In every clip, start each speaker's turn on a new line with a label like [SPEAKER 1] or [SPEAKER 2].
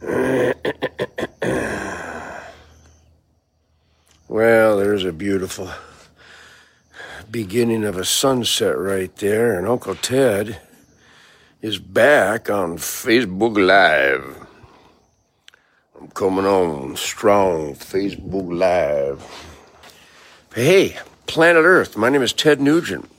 [SPEAKER 1] Well, there's a beautiful beginning of a sunset right there, and Uncle Ted is back on Facebook Live. I'm coming on strong, Facebook Live. Hey, Planet Earth, my name is Ted Nugent,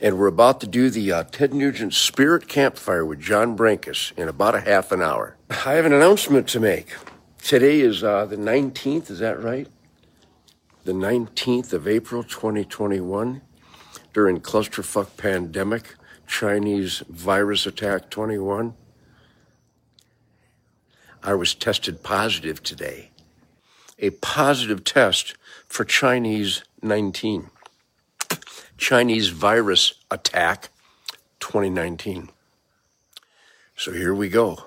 [SPEAKER 1] and we're about to do the uh, Ted Nugent Spirit Campfire with John Brankus in about a half an hour. I have an announcement to make. Today is uh, the 19th, is that right? The 19th of April 2021, during clusterfuck pandemic, Chinese virus attack 21. I was tested positive today. A positive test for Chinese 19. Chinese virus attack 2019. So here we go.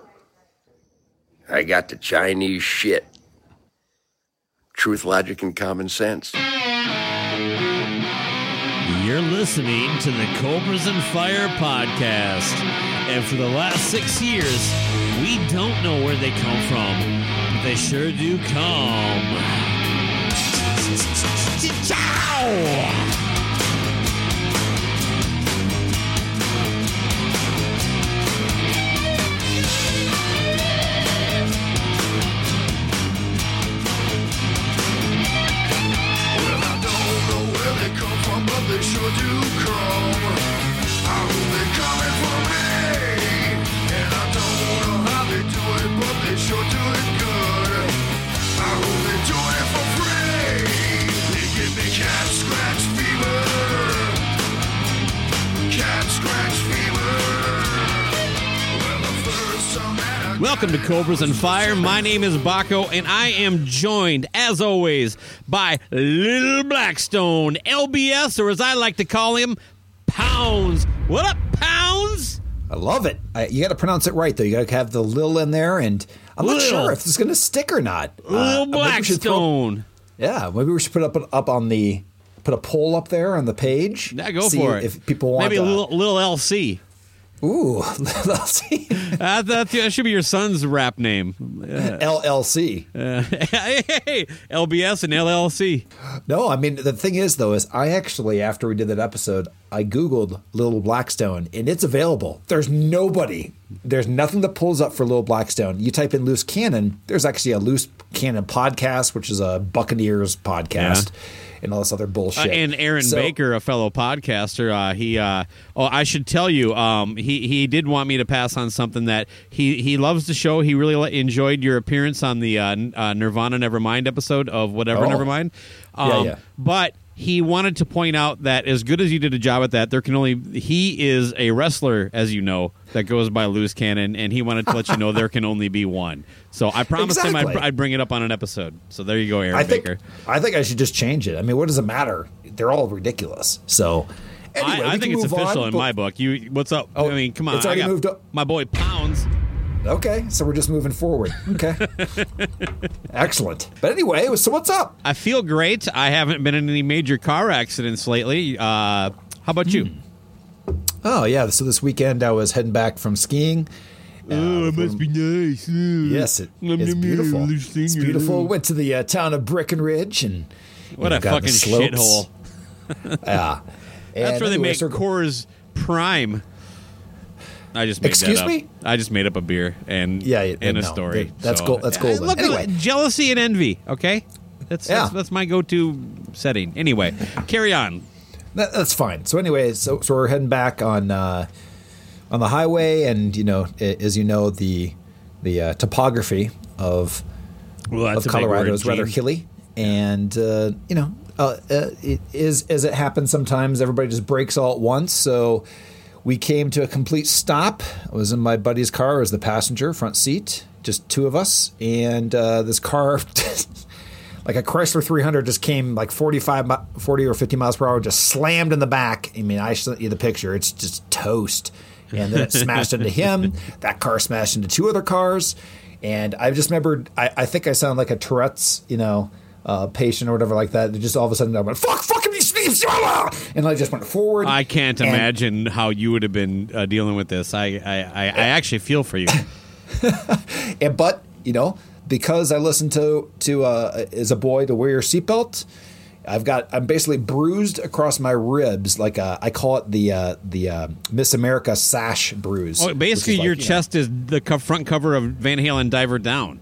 [SPEAKER 1] I got the Chinese shit. Truth, logic, and common sense.
[SPEAKER 2] You're listening to the Cobras and Fire podcast. And for the last six years, we don't know where they come from, but they sure do come. Ciao!
[SPEAKER 3] They sure do come.
[SPEAKER 2] Welcome to Cobras and Fire. My name is Baco, and I am joined, as always, by Little Blackstone, LBS, or as I like to call him, Pounds. What up, Pounds?
[SPEAKER 4] I love it. I, you got to pronounce it right, though. You got to have the lil in there, and I'm not
[SPEAKER 2] Lil.
[SPEAKER 4] sure if it's going to stick or not. Uh,
[SPEAKER 2] Little
[SPEAKER 4] maybe throw-
[SPEAKER 2] Blackstone.
[SPEAKER 4] yeah, maybe we should put up up on the put a poll up there on the page.
[SPEAKER 2] Yeah, go
[SPEAKER 4] see
[SPEAKER 2] for it.
[SPEAKER 4] If people want,
[SPEAKER 2] Maybe a
[SPEAKER 4] uh,
[SPEAKER 2] little, little LC.
[SPEAKER 4] Ooh, let's
[SPEAKER 2] Uh, that, that should be your son's rap name.
[SPEAKER 4] LLC.
[SPEAKER 2] Uh, hey, LBS and LLC.
[SPEAKER 4] No, I mean the thing is though is I actually after we did that episode I googled Little Blackstone and it's available. There's nobody. There's nothing that pulls up for Little Blackstone. You type in loose cannon. There's actually a loose cannon podcast, which is a Buccaneers podcast, and all this other
[SPEAKER 2] Uh,
[SPEAKER 4] bullshit.
[SPEAKER 2] and Aaron
[SPEAKER 4] So-
[SPEAKER 2] Baker, a fellow podcaster, uh, he. Uh, oh, I should tell you, um, he he did want me to pass on something that he he loves the show. He really enjoyed your appearance on the uh, uh, Nirvana Nevermind episode of whatever
[SPEAKER 4] Oh.
[SPEAKER 2] Nevermind.
[SPEAKER 4] Yeah,
[SPEAKER 2] Um,
[SPEAKER 4] yeah.
[SPEAKER 2] But he wanted to point out that as good as you did a job at that, there can only he is a wrestler, as you know, that goes by loose cannon, and he wanted to let you know there can only be one. So I promised him I'd, I'd bring it up on an episode. So there you go, Aaron
[SPEAKER 4] I think
[SPEAKER 2] Baker.
[SPEAKER 4] I think I should just change it. I mean, what does it matter? They're all ridiculous. So anyway,
[SPEAKER 2] I, I think it's official
[SPEAKER 4] on,
[SPEAKER 2] in my book. You, what's up?
[SPEAKER 4] Oh,
[SPEAKER 2] I mean, come on.
[SPEAKER 4] it's already
[SPEAKER 2] got
[SPEAKER 4] moved up.
[SPEAKER 2] My boy Pounds.
[SPEAKER 4] Okay, so we're just moving forward. Okay, excellent. But anyway, so what's up?
[SPEAKER 2] I feel great. I haven't been in any major car accidents lately. Uh, how about you?
[SPEAKER 4] Oh yeah, so this weekend I was heading back from skiing.
[SPEAKER 2] oh, it must be nice.
[SPEAKER 4] Yes, it, it's beautiful. It's beautiful. Went to the uh, town of Breckenridge and
[SPEAKER 2] What
[SPEAKER 4] know,
[SPEAKER 2] a
[SPEAKER 4] got in the
[SPEAKER 2] fucking
[SPEAKER 4] slopes.
[SPEAKER 2] shithole.
[SPEAKER 4] Yeah,
[SPEAKER 2] That's where they
[SPEAKER 4] anyway,
[SPEAKER 2] make
[SPEAKER 4] so-
[SPEAKER 2] Coors Prime. I just made
[SPEAKER 4] Excuse
[SPEAKER 2] that up.
[SPEAKER 4] me?
[SPEAKER 2] I just made up a beer and
[SPEAKER 4] Yeah, yeah,
[SPEAKER 2] and a story.
[SPEAKER 4] that- that's
[SPEAKER 2] So-
[SPEAKER 4] gold- that's
[SPEAKER 2] Uh,
[SPEAKER 4] golden.
[SPEAKER 2] Look,
[SPEAKER 4] Anyway.
[SPEAKER 2] jealousy and envy. Okay, that's
[SPEAKER 4] Yeah.
[SPEAKER 2] that's, that's my go-to setting. Anyway, carry on.
[SPEAKER 4] That, that's fine. So anyway, so so we're heading back on uh, on the highway, and you know, a- as you know, the the uh, topography of
[SPEAKER 2] Well,
[SPEAKER 4] of Colorado is rather hilly, and uh, you know, uh, uh, it is as it happens sometimes. Everybody just breaks all at once, so we came to a complete stop. I was in my buddy's car as the passenger, front seat, just two of us, and uh, this car. Like a Chrysler 300 just came like 45, 40 or 50 miles per hour, just slammed in the back. I mean, I sent you the picture. It's just toast. And then it smashed into him. That car smashed into two other cars. And I just remembered, I, I think I sound like a Tourette's, you know, uh, patient or whatever like that. Just all of a sudden I went, fuck, fuck him, you and I just went forward.
[SPEAKER 2] I can't
[SPEAKER 4] and-
[SPEAKER 2] imagine how you would have been uh, dealing with this. I, I, I, I actually feel for you.
[SPEAKER 4] And but you know, because I listened to to uh, as a boy to wear your seatbelt, I've got I'm basically bruised across my ribs, like uh, I call it the uh, the uh, Miss America sash bruise.
[SPEAKER 2] Oh, basically,
[SPEAKER 4] like,
[SPEAKER 2] your
[SPEAKER 4] you know,
[SPEAKER 2] chest is the front cover of Van Halen Diver Down.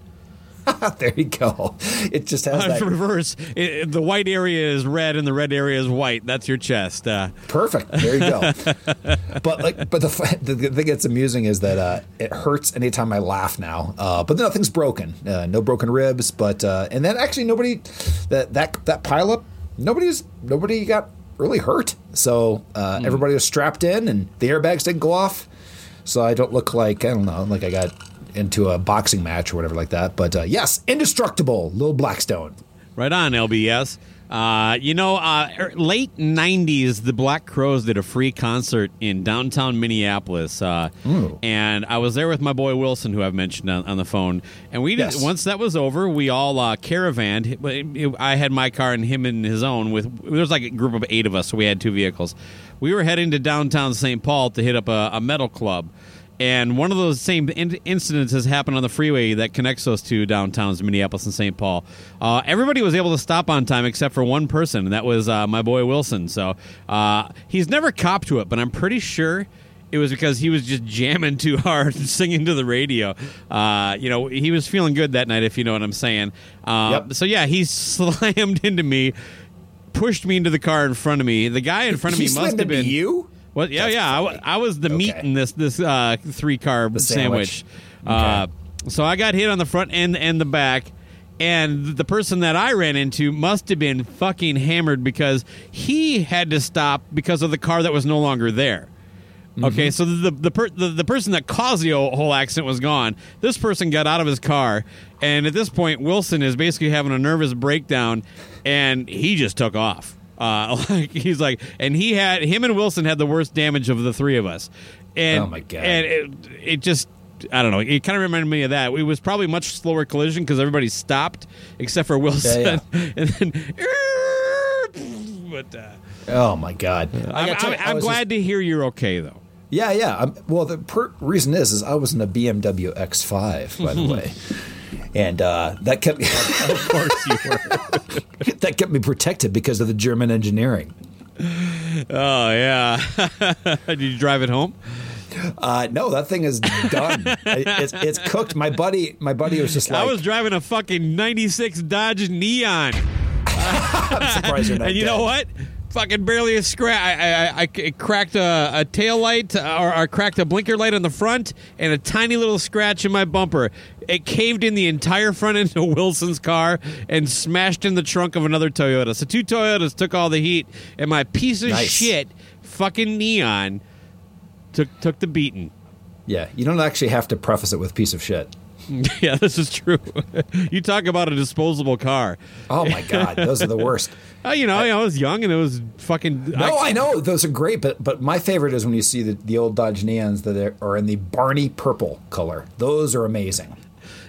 [SPEAKER 4] there you go. It just has
[SPEAKER 2] Uh,
[SPEAKER 4] that
[SPEAKER 2] reverse. It, the white area is red and the red area is white. That's your chest. Uh,
[SPEAKER 4] Perfect. There you go. but like, but the, the thing that's amusing is that uh, it hurts anytime I laugh now. Uh, but nothing's broken. Uh, no broken ribs. But uh, and then actually nobody that that that pileup nobody's nobody got really hurt. So uh, everybody was strapped in and the airbags didn't go off. So I don't look like I don't know like I got into a boxing match or whatever like that. But uh, yes, indestructible, Lil Blackstone.
[SPEAKER 2] right on, LBS. Uh, you know, uh, er, late '90s, the Black Crowes did a free concert in downtown Minneapolis, uh, and I was there with my boy Wilson, who I've mentioned on, on the phone. And we did,
[SPEAKER 4] Yes.
[SPEAKER 2] once that was over, we all uh, it- I had my car and him in his own. With there was like a group of eight of us, so we had two vehicles. We were heading to downtown St. Paul to hit up a, a metal club. And one of those same in- incidents has happened on the freeway that connects those two downtowns, Minneapolis and St. Paul. Uh, everybody was able to stop on time except for one person, and that was uh, my boy Wilson. So uh, he's never copped to it, but I'm pretty sure it was because he was just jamming too hard, and singing to the radio. Uh, you know, he was feeling good that night, if you know what I'm saying. Uh,
[SPEAKER 4] Yep.
[SPEAKER 2] So yeah, he slammed into me, pushed me into the car in front of me. The guy in front of
[SPEAKER 4] He
[SPEAKER 2] me must have been
[SPEAKER 4] you.
[SPEAKER 2] Well, yeah,
[SPEAKER 4] That's
[SPEAKER 2] yeah. I. I was the meat in this this uh, three carb
[SPEAKER 4] sandwich.
[SPEAKER 2] sandwich. Uh, so I got hit on the front end and the back, and the person that I ran into must have been fucking hammered because he had to stop because of the car that was no longer there.
[SPEAKER 4] Mm-hmm.
[SPEAKER 2] Okay, so the the, per, the the person that caused the whole accident was gone. This person got out of his car, and at this point, Wilson is basically having a nervous breakdown, and he just took off. Uh, like he's like, and he had him and Wilson had the worst damage of the three of us. And
[SPEAKER 4] Oh, my God.
[SPEAKER 2] And it, it just. I don't know. It kind of reminded me of that. It was probably much slower collision because everybody stopped except for Wilson. and then, but uh,
[SPEAKER 4] Oh my god! I
[SPEAKER 2] I'm, I'm, I'm glad to hear you're okay though.
[SPEAKER 4] Yeah, yeah. Um, well, the per- reason is, is I was in a BMW X5, by the way, and uh, that kept
[SPEAKER 2] Of course you were.
[SPEAKER 4] that kept me protected because of the German engineering.
[SPEAKER 2] Oh yeah. Did you drive it home?
[SPEAKER 4] Uh, no, that thing is done. It's, it's cooked. My buddy, my buddy was just like,
[SPEAKER 2] I was driving a fucking '96 Dodge Neon,
[SPEAKER 4] I'm surprised you're not
[SPEAKER 2] and you
[SPEAKER 4] dead."
[SPEAKER 2] know what? Fucking barely a scratch. I, I, I, I cracked a, a tail light, or I cracked a blinker light on the front, and a tiny little scratch in my bumper. It caved in the entire front end of Wilson's car and smashed in the trunk of another Toyota. So two Toyotas took all the heat, and my piece of
[SPEAKER 4] Nice.
[SPEAKER 2] shit, fucking Neon, took took the beating.
[SPEAKER 4] Yeah, you don't actually have to preface it with piece of shit.
[SPEAKER 2] Yeah, this is true. you talk about a disposable car.
[SPEAKER 4] Oh my god, those are the worst.
[SPEAKER 2] Oh, you know, I, was young and it was fucking.
[SPEAKER 4] No, I know those are great, but but my favorite is when you see the, the old Dodge Neons that are, in the Barney purple color. Those are amazing.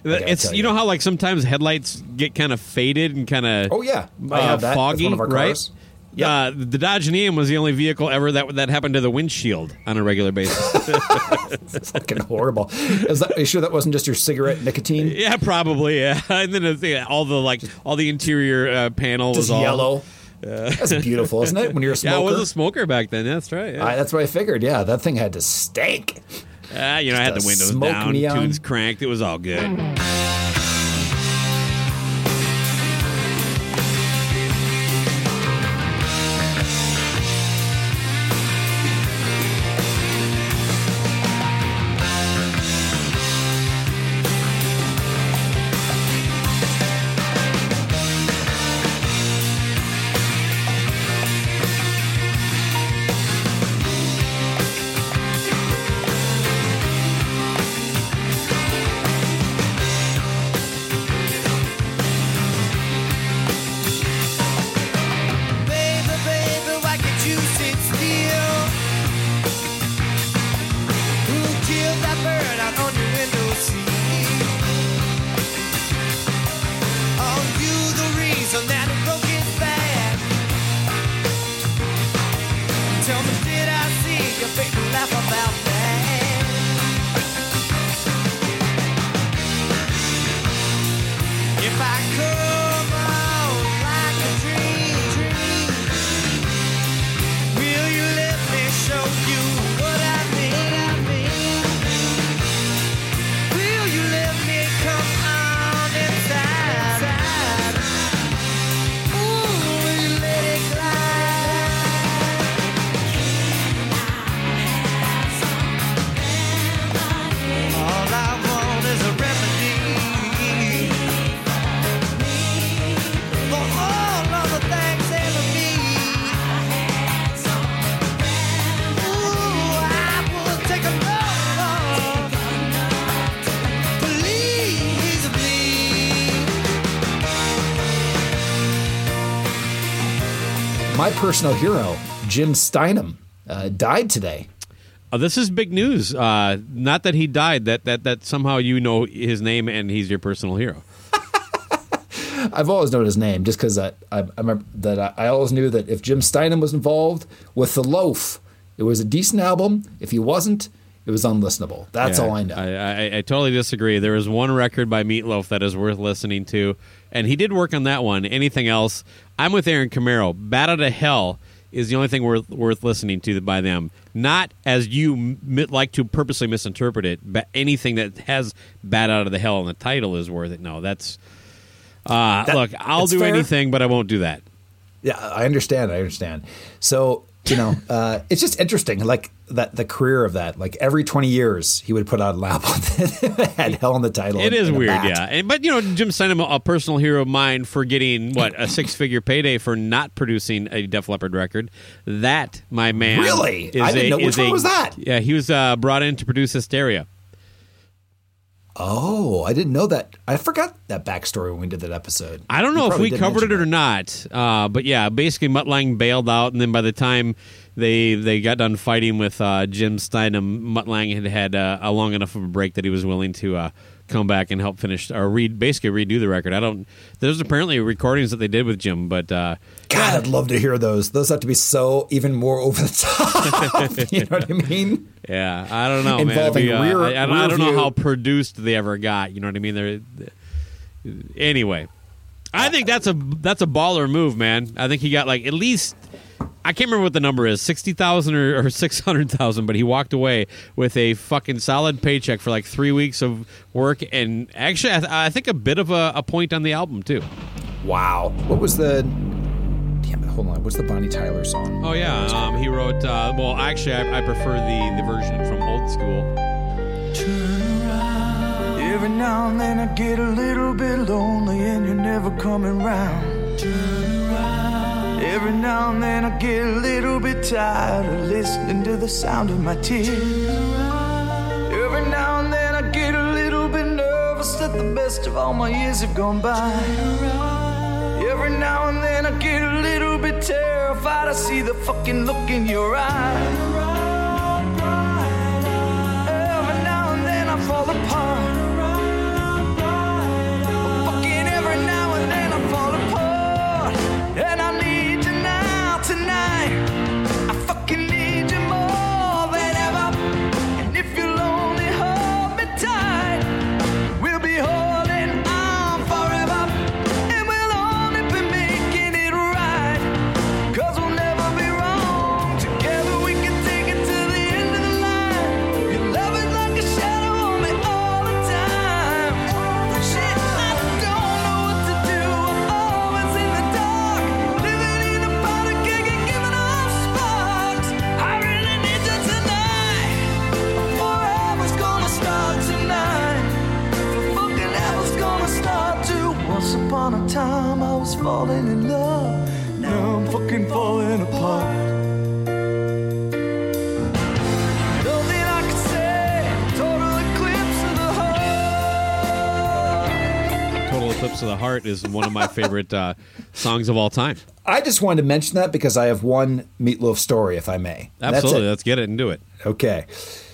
[SPEAKER 2] It's
[SPEAKER 4] tell
[SPEAKER 2] you know how like sometimes headlights get kind of faded and kind of
[SPEAKER 4] Oh yeah,
[SPEAKER 2] uh,
[SPEAKER 4] have that. That's
[SPEAKER 2] foggy,
[SPEAKER 4] one of our
[SPEAKER 2] right?
[SPEAKER 4] Yep.
[SPEAKER 2] Uh, the Dodge Neon was the only vehicle ever that that happened to the windshield on a regular basis.
[SPEAKER 4] Fucking horrible. Is that, are you sure that wasn't just your cigarette nicotine?
[SPEAKER 2] yeah, probably. Yeah, and then yeah, all the like all the interior uh, panel was
[SPEAKER 4] Just
[SPEAKER 2] all
[SPEAKER 4] yellow. That's beautiful, isn't it? When you're a
[SPEAKER 2] Yeah, I was a smoker back then. That's right. Yeah.
[SPEAKER 4] I, that's what I figured. Yeah, that thing had to stink.
[SPEAKER 2] Ah, you know, I had the windows down,
[SPEAKER 4] neon.
[SPEAKER 2] tunes cranked. It was all good.
[SPEAKER 4] Personal hero, Jim Steinman, uh, died today.
[SPEAKER 2] Oh, this is big news. Uh, not that he died. That that that somehow you know his name and he's your personal hero.
[SPEAKER 4] I've always known his name just because I, I, I remember that I, I always knew that if Jim Steinman was involved with The Loaf, it was a decent album. If he wasn't, it was unlistenable. That's
[SPEAKER 2] Yeah,
[SPEAKER 4] all I know.
[SPEAKER 2] I, I, I totally disagree. There is one record by Meatloaf that is worth listening to, and he did work on that one. Anything else? I'm with Aaron Camaro. Bat Out of Hell is the only thing worth worth listening to by them. Not as you m- like to purposely misinterpret it, but anything that has "Bat Out of the Hell" in the title is worth it. No, that's. Uh,
[SPEAKER 4] That-
[SPEAKER 2] look, I'll do
[SPEAKER 4] fair.
[SPEAKER 2] anything, but I won't do that.
[SPEAKER 4] Yeah, I understand. I understand. So you know, uh, it's just interesting, like that the career of that. Like every twenty years, he would put out an album that had "Hell" in the title.
[SPEAKER 2] It
[SPEAKER 4] and-
[SPEAKER 2] is
[SPEAKER 4] and
[SPEAKER 2] weird, yeah. And, but you know, Jim Steinman, a personal hero of mine for getting what a six-figure payday for not producing a Def Leppard record. That, my man,
[SPEAKER 4] Really?
[SPEAKER 2] is
[SPEAKER 4] I didn't
[SPEAKER 2] a-
[SPEAKER 4] know- which one
[SPEAKER 2] a-
[SPEAKER 4] was that?
[SPEAKER 2] Yeah, he was uh, brought in to produce Hysteria.
[SPEAKER 4] Oh, I didn't know that. I forgot that backstory when we did that episode.
[SPEAKER 2] I don't know
[SPEAKER 4] You
[SPEAKER 2] if we covered it or not, uh, but yeah, basically Mutt Lange bailed out, and then by the time they they got done fighting with uh, Jim Steinman, Mutt Lange had had uh, a long enough of a break that he was willing to uh, come back and help finish or read basically redo the record. I don't. There's apparently recordings that they did with Jim, but uh,
[SPEAKER 4] God, I'd love to hear those. Those have to be so even more over the top. you know what I mean?
[SPEAKER 2] Yeah, I don't know,
[SPEAKER 4] Involving
[SPEAKER 2] man. Be, uh,
[SPEAKER 4] rear-
[SPEAKER 2] I, I don't, I don't know how produced they ever got. You know what I mean? They're, anyway, I think that's a that's a baller move, man. I think he got like at least I can't remember what the number is sixty thousand or, or six hundred thousand, but he walked away with a fucking solid paycheck for like three weeks of work, and actually, I, th- I think a bit of a, a point on the album too.
[SPEAKER 4] Wow. What was the? Damn it! Hold on. What's the Bonnie Tyler song?
[SPEAKER 2] Oh yeah, um, he wrote. Uh, well, actually, I, I prefer the the version from old school.
[SPEAKER 3] Every now and then I get a little bit lonely and you're never coming round. Every now and then I get a little bit tired of listening to the sound of my tears. Every now and then I get a little bit nervous that the best of all my years have gone by. Every now and then I get a little bit terrified. I see the fucking look in your eye. Every now and then I fall apart. Heart.
[SPEAKER 2] Total of the Heart is one of my favorite uh, songs of all time.
[SPEAKER 4] I just wanted to mention that because I have one Meatloaf story, if I may.
[SPEAKER 2] Absolutely, let's get it and do it.
[SPEAKER 4] Okay.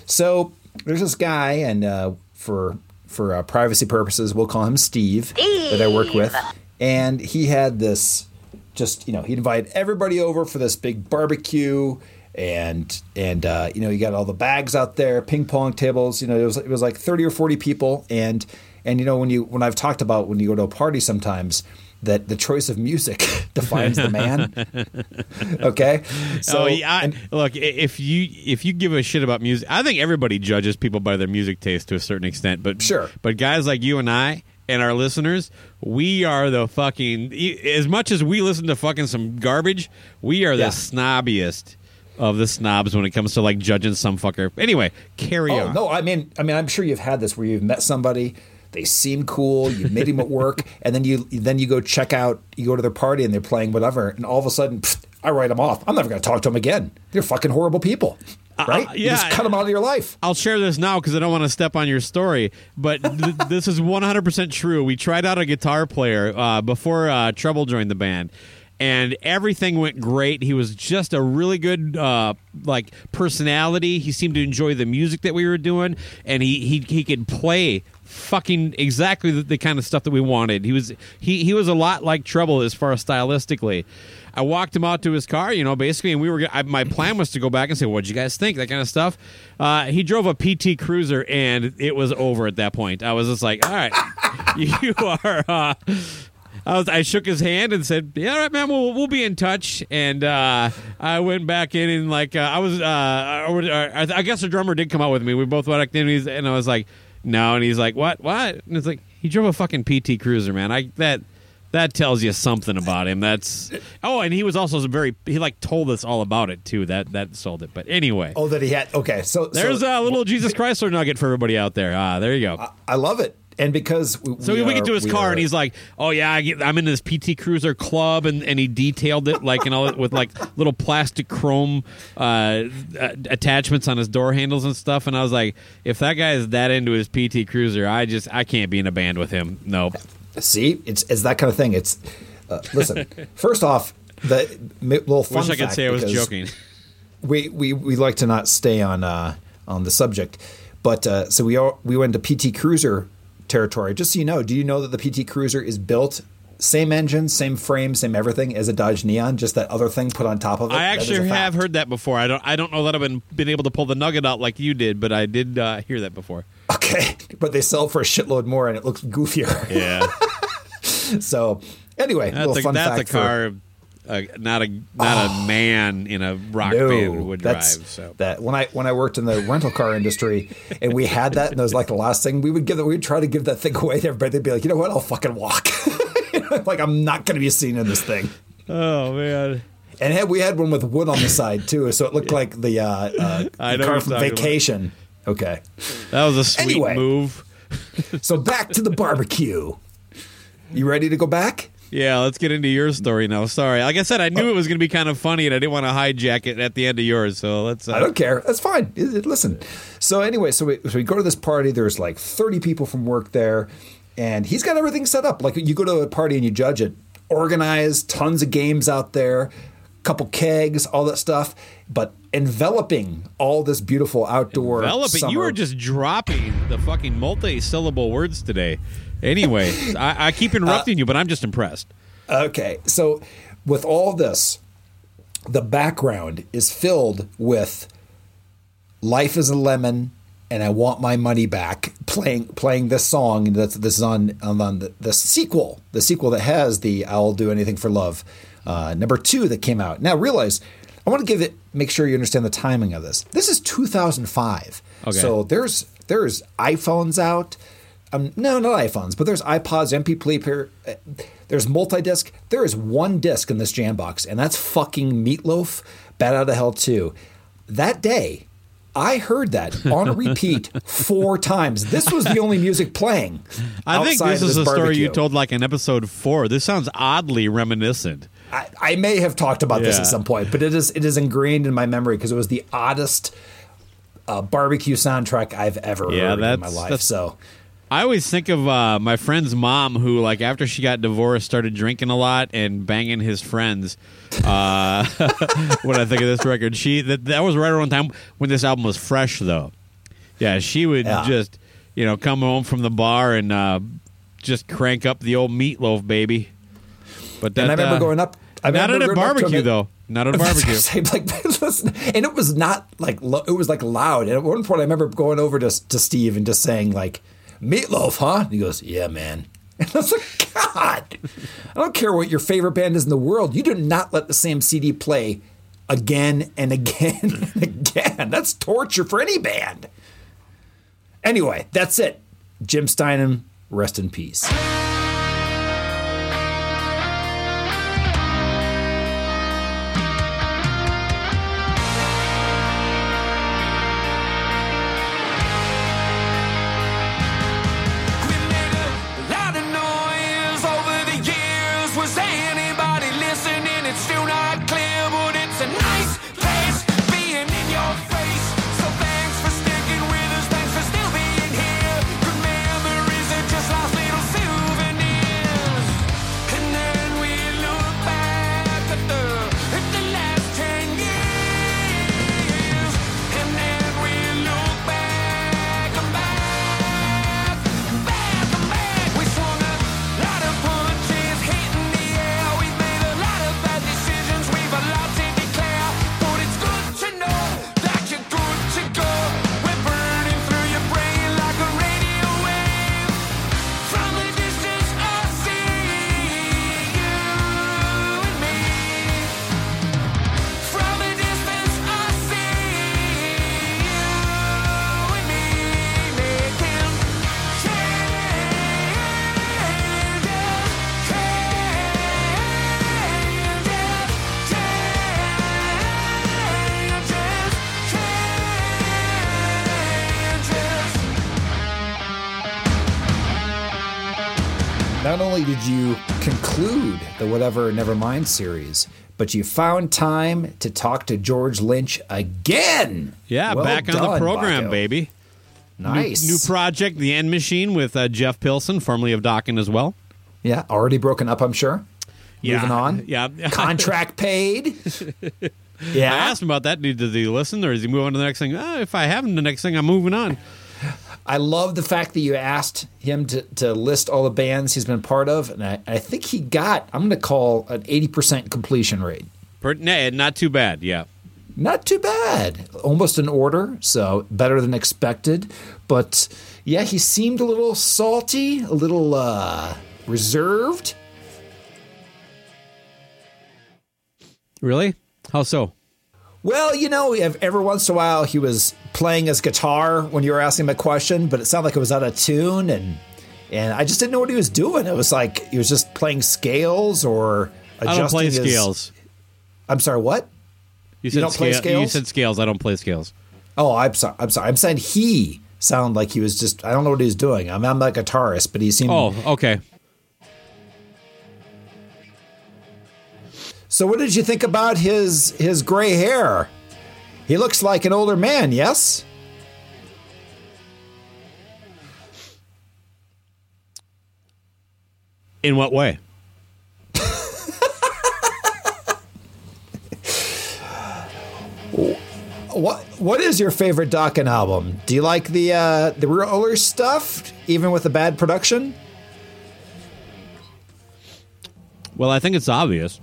[SPEAKER 4] So there's this guy, and uh, for for uh, privacy purposes, we'll call him Steve, that I work with. And he had this, just you know, he'd invite everybody over for this big barbecue, and and uh, you know, you got all the bags out there, ping pong tables. You know, it was it was like thirty or forty people, and and you know when you when I've talked about when you go to a party sometimes. That the choice of music defines the man. okay, oh, so
[SPEAKER 2] oh, yeah, I,
[SPEAKER 4] and-
[SPEAKER 2] look, if you if you give a shit about music, I think everybody judges people by their music taste to a certain extent. But
[SPEAKER 4] Sure.
[SPEAKER 2] but guys like you and I and our listeners, we are the fucking. As much as we listen to fucking some garbage, we are the
[SPEAKER 4] Yeah.
[SPEAKER 2] snobbiest of the snobs when it comes to like judging some fucker. Anyway, carry
[SPEAKER 4] Oh
[SPEAKER 2] on.
[SPEAKER 4] no, I mean, I mean, I'm sure you've had this where you've met somebody, they seem cool, you meet him at work, and then you then you go check out, you go to their party and they're playing whatever, and all of a sudden, pfft, I write them off. I'm never going to talk to them again. They're fucking horrible people, right? you
[SPEAKER 2] yeah,
[SPEAKER 4] just cut them out of your life.
[SPEAKER 2] I'll share this now because I don't want to step on your story, but th- this is 100% true. We tried out a guitar player uh, before uh, Trouble joined the band, and everything went great. He was just a really good uh, like personality. He seemed to enjoy the music that we were doing, and he he he could play fucking exactly the, the kind of stuff that we wanted. He was he he was a lot like Trouble as far as stylistically. I walked him out to his car, you know, basically, and we were. I, my plan was to go back and say, "What'd you guys think?" That kind of stuff. Uh, he drove a PT Cruiser, and it was over at that point. I was just like, "All right, you are." Uh, I was. I shook his hand and said, "Yeah, all right, man. We'll we'll be in touch." And uh, I went back in and like uh, I was. Uh, I, I guess the drummer did come out with me. We both went in, and, I was like, "No," and he's like, "What? What?" And it's like he drove a fucking PT Cruiser, man. I that that tells you something about him. That's oh, and he was also very he like told us all about it too. That that sold it. But anyway,
[SPEAKER 4] Oh, that he had. Okay, so
[SPEAKER 2] there's
[SPEAKER 4] so,
[SPEAKER 2] a little Jesus Chrysler nugget for everybody out there. Ah, there you go.
[SPEAKER 4] I love it, and because we,
[SPEAKER 2] So we,
[SPEAKER 4] we
[SPEAKER 2] get
[SPEAKER 4] are-
[SPEAKER 2] to his car
[SPEAKER 4] are-
[SPEAKER 2] and he's like, "Oh yeah, I get, I'm in this PT Cruiser club," and, and he detailed it like and all with like little plastic chrome uh, attachments on his door handles and stuff. And I was like, if that guy is that into his PT Cruiser, I just I can't be in a band with him. Nope.
[SPEAKER 4] See, it's it's that kind of thing. It's uh, listen. first off, the little fun
[SPEAKER 2] Wish I could
[SPEAKER 4] fact,
[SPEAKER 2] say I was joking.
[SPEAKER 4] We, we we like to not stay on uh, on the subject, but uh, so we all, we went to PT Cruiser territory. Just so you know, do you know that the PT Cruiser is built same engine, same frame, same everything as a Dodge Neon? Just that other thing put on top of it.
[SPEAKER 2] I actually have heard that before. I don't I don't know that I've been been able to pull the nugget out like you did, but I did uh, hear that before.
[SPEAKER 4] Okay, but they sell for a shitload more, and it looks goofier.
[SPEAKER 2] Yeah,
[SPEAKER 4] So anyway,
[SPEAKER 2] that's
[SPEAKER 4] little
[SPEAKER 2] a,
[SPEAKER 4] fun
[SPEAKER 2] that's a
[SPEAKER 4] fact for-
[SPEAKER 2] Uh, not a not a man in a rock band would drive. So
[SPEAKER 4] that when I when I worked in the rental car industry and we had that and it was like the last thing we would give that we would try to give that thing away to everybody. They'd be like, you know what, I'll fucking walk. like I'm not going to be seen in this thing.
[SPEAKER 2] oh man,
[SPEAKER 4] And had, we had one with wood on the side too, so it looked like the, uh, uh,
[SPEAKER 2] I
[SPEAKER 4] the car from
[SPEAKER 2] you're about.
[SPEAKER 4] Vacation. Okay,
[SPEAKER 2] that was a sweet
[SPEAKER 4] Anyway.
[SPEAKER 2] move.
[SPEAKER 4] so back to the barbecue. You ready to go back?
[SPEAKER 2] Yeah, let's get into your story now. Sorry, like I said, I knew it was going to be kind of funny, and I didn't want to hijack it at the end of yours. So let's. Uh,
[SPEAKER 4] I don't care. That's fine. Listen. So anyway, so we, so we go to this party. There's like 30 people from work there, and he's got everything set up. Like you go to a party and you judge it, organized, tons of games out there, couple kegs, all that stuff. But enveloping all this beautiful outdoor.
[SPEAKER 2] Developing. You
[SPEAKER 4] summer-
[SPEAKER 2] were just dropping the fucking multi-syllable words today. Anyway, I, I keep interrupting you, but I'm just impressed.
[SPEAKER 4] Okay, so with all this, the background is filled with "Life is a Lemon" and "I Want My Money Back" playing playing this song. That's this is on on, on the, the sequel, the sequel that has the "I'll Do Anything for Love" uh, number two that came out. Now realize, I want to give it make sure you understand the timing of this. This is 2005,
[SPEAKER 2] Okay.
[SPEAKER 4] so there's there's iPhones out. Um, no, not iPhones, but there's iPods, MP3 player. uh, There's multi-disc. There is one disc in this jam box, and that's fucking Meatloaf, Bat Out of Hell 2. That day, I heard that on repeat four times. This was the only music playing.
[SPEAKER 2] I think this is a story you told like in episode four. This sounds oddly reminiscent.
[SPEAKER 4] I, I may have talked about this at some point, but it is it is ingrained in my memory because it was the oddest uh, barbecue soundtrack I've ever
[SPEAKER 2] Yeah,
[SPEAKER 4] heard in my life. So
[SPEAKER 2] I always think of uh, my friend's mom, who like after she got divorced, started drinking a lot and banging his friends. Uh, when I think of this record, she that that was right around the time when this album was fresh, though. Yeah, she would
[SPEAKER 4] Yeah.
[SPEAKER 2] just you know come home from the bar and uh, just crank up the old meatloaf, baby. But that,
[SPEAKER 4] and I remember
[SPEAKER 2] uh,
[SPEAKER 4] going up. I
[SPEAKER 2] not at a barbecue though. Not at a barbecue.
[SPEAKER 4] like, listen, and it was not like lo- it was like loud. And at one point, I remember going over to to Steve and just saying like, "Meatloaf, huh?" He goes, "Yeah, man." And I was like, "God, I don't care what your favorite band is in the world. You do not let the same CD play again and again and again. That's torture for any band." Anyway, that's it. Jim Steinman, rest in peace.
[SPEAKER 3] The
[SPEAKER 4] Whatever Nevermind series, but you found time to talk to George Lynch again.
[SPEAKER 2] Yeah,
[SPEAKER 4] Well
[SPEAKER 2] back on the program,
[SPEAKER 4] Baco.
[SPEAKER 2] baby. New-
[SPEAKER 4] Nice.
[SPEAKER 2] New, project, The End Machine, with uh, Jeff Pilson, formerly of Dokken as well.
[SPEAKER 4] yeah, already broken up, I'm sure. Moving on.
[SPEAKER 2] Yeah.
[SPEAKER 4] Contract paid. Yeah.
[SPEAKER 2] I asked him about that. Did, does he listen or is he moving on to the next thing? Oh, if I haven't, the next thing, I'm moving on.
[SPEAKER 4] I love the fact that you asked him to, to list all the bands he's been part of, and I, I think he got, I'm going to call an 80% completion rate.
[SPEAKER 2] Per, nah, not too bad. Yeah.
[SPEAKER 4] Not too bad. Almost in order, so better than expected. But yeah, he seemed a little salty, a little uh, reserved.
[SPEAKER 2] Really? How so?
[SPEAKER 4] Well, you know, every once in a while he was playing his guitar when you were asking him a question, but it sounded like it was out of tune, and and I just didn't know what he was doing. It was like he was just playing scales or adjusting
[SPEAKER 2] I don't play
[SPEAKER 4] his-
[SPEAKER 2] scales.
[SPEAKER 4] I'm sorry, what?
[SPEAKER 2] You said
[SPEAKER 4] play
[SPEAKER 2] scale- You
[SPEAKER 4] scales?
[SPEAKER 2] said scales. I don't play scales.
[SPEAKER 4] Oh, I'm sorry. I'm sorry. I'm saying he sounded like he was just. I don't know what he was doing. I'm, I'm not a guitarist, but he seemed.
[SPEAKER 2] Oh, okay.
[SPEAKER 4] So, what did you think about his his gray hair? He looks like an older man. Yes.
[SPEAKER 2] In what way?
[SPEAKER 4] What What is your favorite Dokken album? Do you like the uh, the roller stuff, even with the bad production?
[SPEAKER 2] Well, I think it's obvious.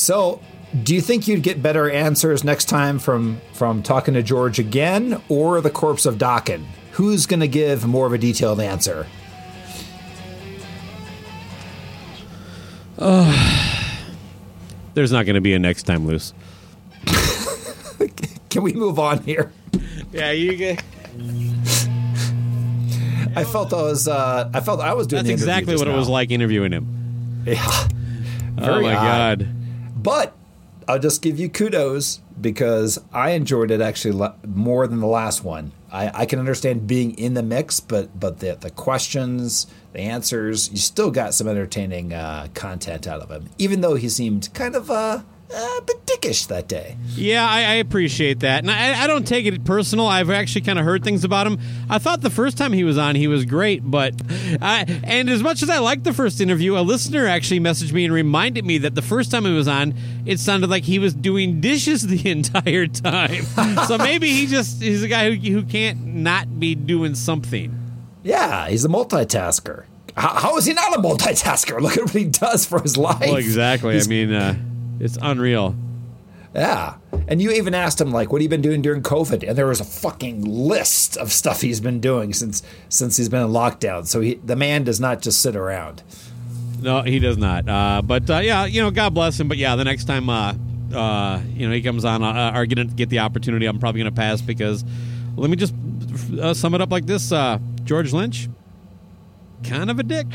[SPEAKER 4] So, do you think you'd get better answers next time from from talking to George again, or the corpse of Dokken? Who's going to give more of a detailed answer?
[SPEAKER 2] There's not going to be a next time, Loose.
[SPEAKER 4] Can we move on here?
[SPEAKER 2] Yeah, you get.
[SPEAKER 4] I felt I was uh, I felt I was doing
[SPEAKER 2] That's
[SPEAKER 4] the
[SPEAKER 2] exactly
[SPEAKER 4] just
[SPEAKER 2] what it was like interviewing him.
[SPEAKER 4] Yeah.
[SPEAKER 2] oh my
[SPEAKER 4] odd.
[SPEAKER 2] god.
[SPEAKER 4] But I'll just give you kudos because I enjoyed it actually more than the last one. I, I can understand being in the mix, but but the the questions, the answers, you still got some entertaining uh, content out of him, even though he seemed kind of uh, a bit dickish that day.
[SPEAKER 2] Yeah, I, I appreciate that, and I, I don't take it personal. I've actually kind of heard things about him. I thought the first time he was on, he was great, but I, and as much as I liked the first interview, a listener actually messaged me and reminded me that the first time he was on, it sounded like he was doing dishes the entire time. so maybe he just he's a guy who, who can't not be doing something.
[SPEAKER 4] Yeah, he's a multitasker. How, how is he not a multitasker? Look at what he does for his life.
[SPEAKER 2] Well, exactly.
[SPEAKER 4] He's
[SPEAKER 2] I mean, uh, it's unreal.
[SPEAKER 4] Yeah. And you even asked him like what have you been doing during COVID? And there was a fucking list of stuff he's been doing since since he's been in lockdown. So he, the man does not just sit around.
[SPEAKER 2] No, he does not. Uh, but uh, yeah, you know, God bless him. But yeah, the next time, uh, uh, you know, he comes on uh, or get get the opportunity, I'm probably going to pass because let me just uh, sum it up like this: uh, George Lynch, kind of a dick.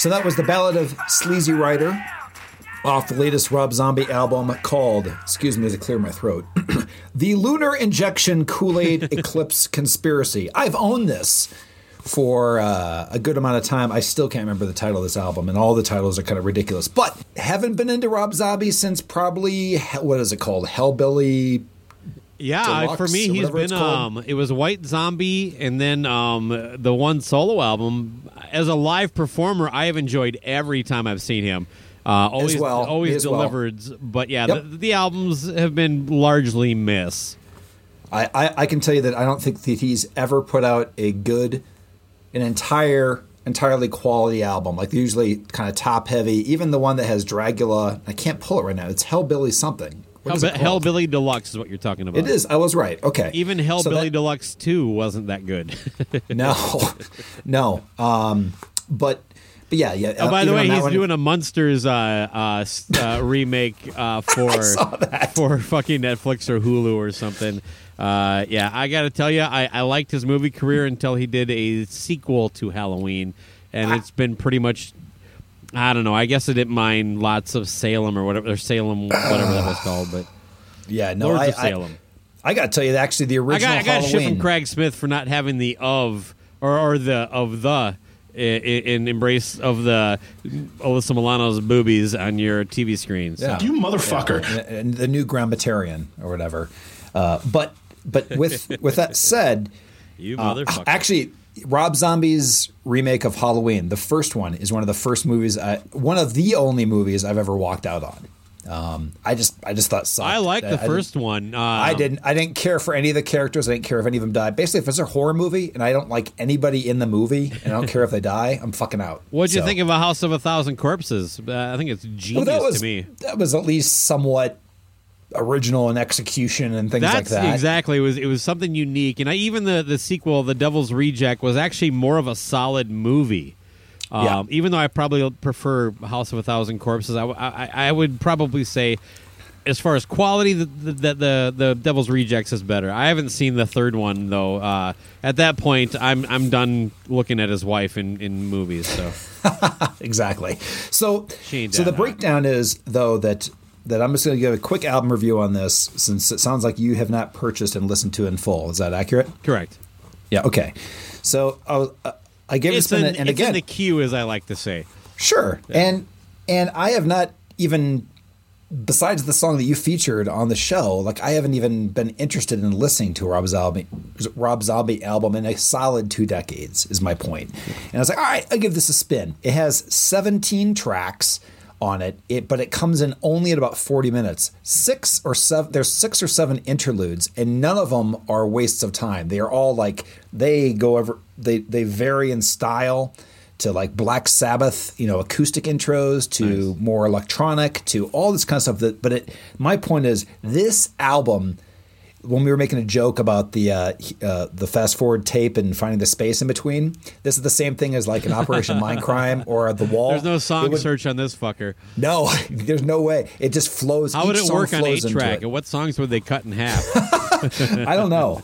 [SPEAKER 4] So that was the Ballad of Sleazy Rider off the latest Rob Zombie album called, excuse me to clear my throat, The Lunar Injection Kool Aid Eclipse Conspiracy. I've owned this for uh, a good amount of time. I still can't remember the title of this album, and all the titles are kind of ridiculous. But haven't been into Rob Zombie since probably, what is it called? Hellbilly.
[SPEAKER 2] Yeah,
[SPEAKER 4] Deluxe
[SPEAKER 2] for me, he's been um, it was White Zombie, and then um, the one solo album. As a live performer, I have enjoyed every time I've seen him. Uh, always,
[SPEAKER 4] well,
[SPEAKER 2] always
[SPEAKER 4] as well.
[SPEAKER 2] delivered. But yeah,
[SPEAKER 4] Yep.
[SPEAKER 2] the, the albums have been largely miss.
[SPEAKER 4] I, I, I can tell you that I don't think that he's ever put out a good, an entire, entirely quality album. Like usually kind of top heavy. Even the one that has Dracula, I can't pull it right now. It's Hellbilly something. It?
[SPEAKER 2] Hellbilly Deluxe is what you're talking about.
[SPEAKER 4] It is. I was right. Okay.
[SPEAKER 2] Even
[SPEAKER 4] So
[SPEAKER 2] Hellbilly
[SPEAKER 4] that-
[SPEAKER 2] Deluxe Two wasn't that good.
[SPEAKER 4] No, no. Um, but but yeah, yeah.
[SPEAKER 2] Oh, by the way, he's
[SPEAKER 4] one-
[SPEAKER 2] doing a Munsters uh, uh, uh, remake uh, for for fucking Netflix or Hulu or something. Uh, yeah, I got to tell you, I, I liked his movie career until he did a sequel to Halloween, and it's been pretty much. I don't know. I guess I didn't mind Lords of Salem or whatever, or Salem, whatever that was called. But
[SPEAKER 4] Yeah, no.
[SPEAKER 2] Lords
[SPEAKER 4] I,
[SPEAKER 2] of Salem.
[SPEAKER 4] I, I got to tell you, actually, the
[SPEAKER 2] I
[SPEAKER 4] original
[SPEAKER 2] got I got shit
[SPEAKER 4] Halloween.
[SPEAKER 2] from Craig Smith for not having the of or, or the of the i- i- in embrace of the Alyssa Milano's boobies on your TV screen. So.
[SPEAKER 4] Yeah.
[SPEAKER 3] You motherfucker.
[SPEAKER 4] and- and the new Grammatarian or whatever. Uh, but but with with that said,
[SPEAKER 2] You
[SPEAKER 4] uh,
[SPEAKER 2] motherfucker.
[SPEAKER 4] actually, Rob Zombie's remake of Halloween, the first one, is one of the first movies, I, one of the only movies I've ever walked out on. Um, I just I just thought sucked.
[SPEAKER 2] I like the
[SPEAKER 4] I- I
[SPEAKER 2] first one. Uh,
[SPEAKER 4] I didn't. I didn't care for any of the characters. I didn't care if any of them died. Basically, if it's a horror movie and I don't like anybody in the movie, and I don't care if they die, I'm fucking out.
[SPEAKER 2] What'd you
[SPEAKER 4] So-
[SPEAKER 2] think of A House of a Thousand Corpses? Uh, I think it's genius
[SPEAKER 4] Well, that was
[SPEAKER 2] to me.
[SPEAKER 4] that was at least somewhat original in execution and things like
[SPEAKER 2] That's
[SPEAKER 4] that.
[SPEAKER 2] exactly it was. It was something unique, and I, even the the sequel, The Devil's Reject, was actually more of a solid movie. Um,
[SPEAKER 4] Yeah.
[SPEAKER 2] Even though I probably prefer House of a Thousand Corpses, I, I, I would probably say, as far as quality, the the, the the the Devil's Rejects is better. I haven't seen the third one though. Uh, at that point, I'm I'm done looking at his wife in, in movies. So
[SPEAKER 4] exactly. So, so the breakdown is though that that I'm just going to give a quick album review on this, since it sounds like you have not purchased and listened to in full. Is that accurate?
[SPEAKER 2] correct.
[SPEAKER 4] Yeah. Okay. So I was, uh, I gave
[SPEAKER 2] It's
[SPEAKER 4] it a spin, and
[SPEAKER 2] it's
[SPEAKER 4] again,
[SPEAKER 2] in the queue, as I like to say.
[SPEAKER 4] Sure. And and I have not even besides the song that you featured on the show, like I haven't even been interested in listening to a Rob Zombie Rob Zombie album in a solid two decades is my point. And I was like, all right, I'll give this a spin. It has 17 tracks on it, it but it comes in only at about 40 minutes. Six or seven there's six or seven interludes and none of them are wastes of time. They are all like they go over they they vary in style to like Black Sabbath, you know, acoustic intros to more electronic to all this kind of stuff. That, but it, my point is, this album, when we were making a joke about the uh, uh, the fast forward tape and finding the space in between, this is the same thing as like an Operation Mindcrime or The Wall.
[SPEAKER 2] There's no song
[SPEAKER 4] would-
[SPEAKER 2] search on this fucker.
[SPEAKER 4] No, there's no way. It just flows.
[SPEAKER 2] How would it work on eight track? And what songs would they cut in half?
[SPEAKER 4] I don't know,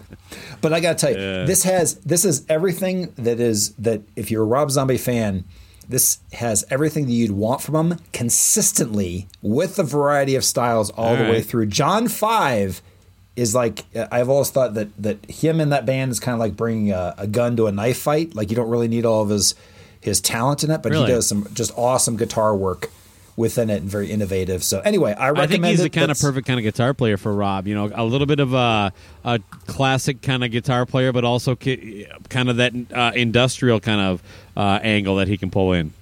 [SPEAKER 4] but I got to tell you, this has this is everything that is that. If you're a Rob Zombie fan, this has everything that you'd want from him consistently with a variety of styles all,
[SPEAKER 2] All
[SPEAKER 4] the way through. John Five is like I've always thought that that him in that band is kind of like bringing a, a gun to a knife fight. Like you don't really need all of his his talent in it, but
[SPEAKER 2] Really?
[SPEAKER 4] he does some just awesome guitar work within it and very innovative. So anyway, I recommend
[SPEAKER 2] I think he's
[SPEAKER 4] it.
[SPEAKER 2] the kind of perfect kind of guitar player for Rob. You know, a little bit of a, a classic kind of guitar player, but also ki- kind of that uh, industrial kind of uh, angle that he can pull in.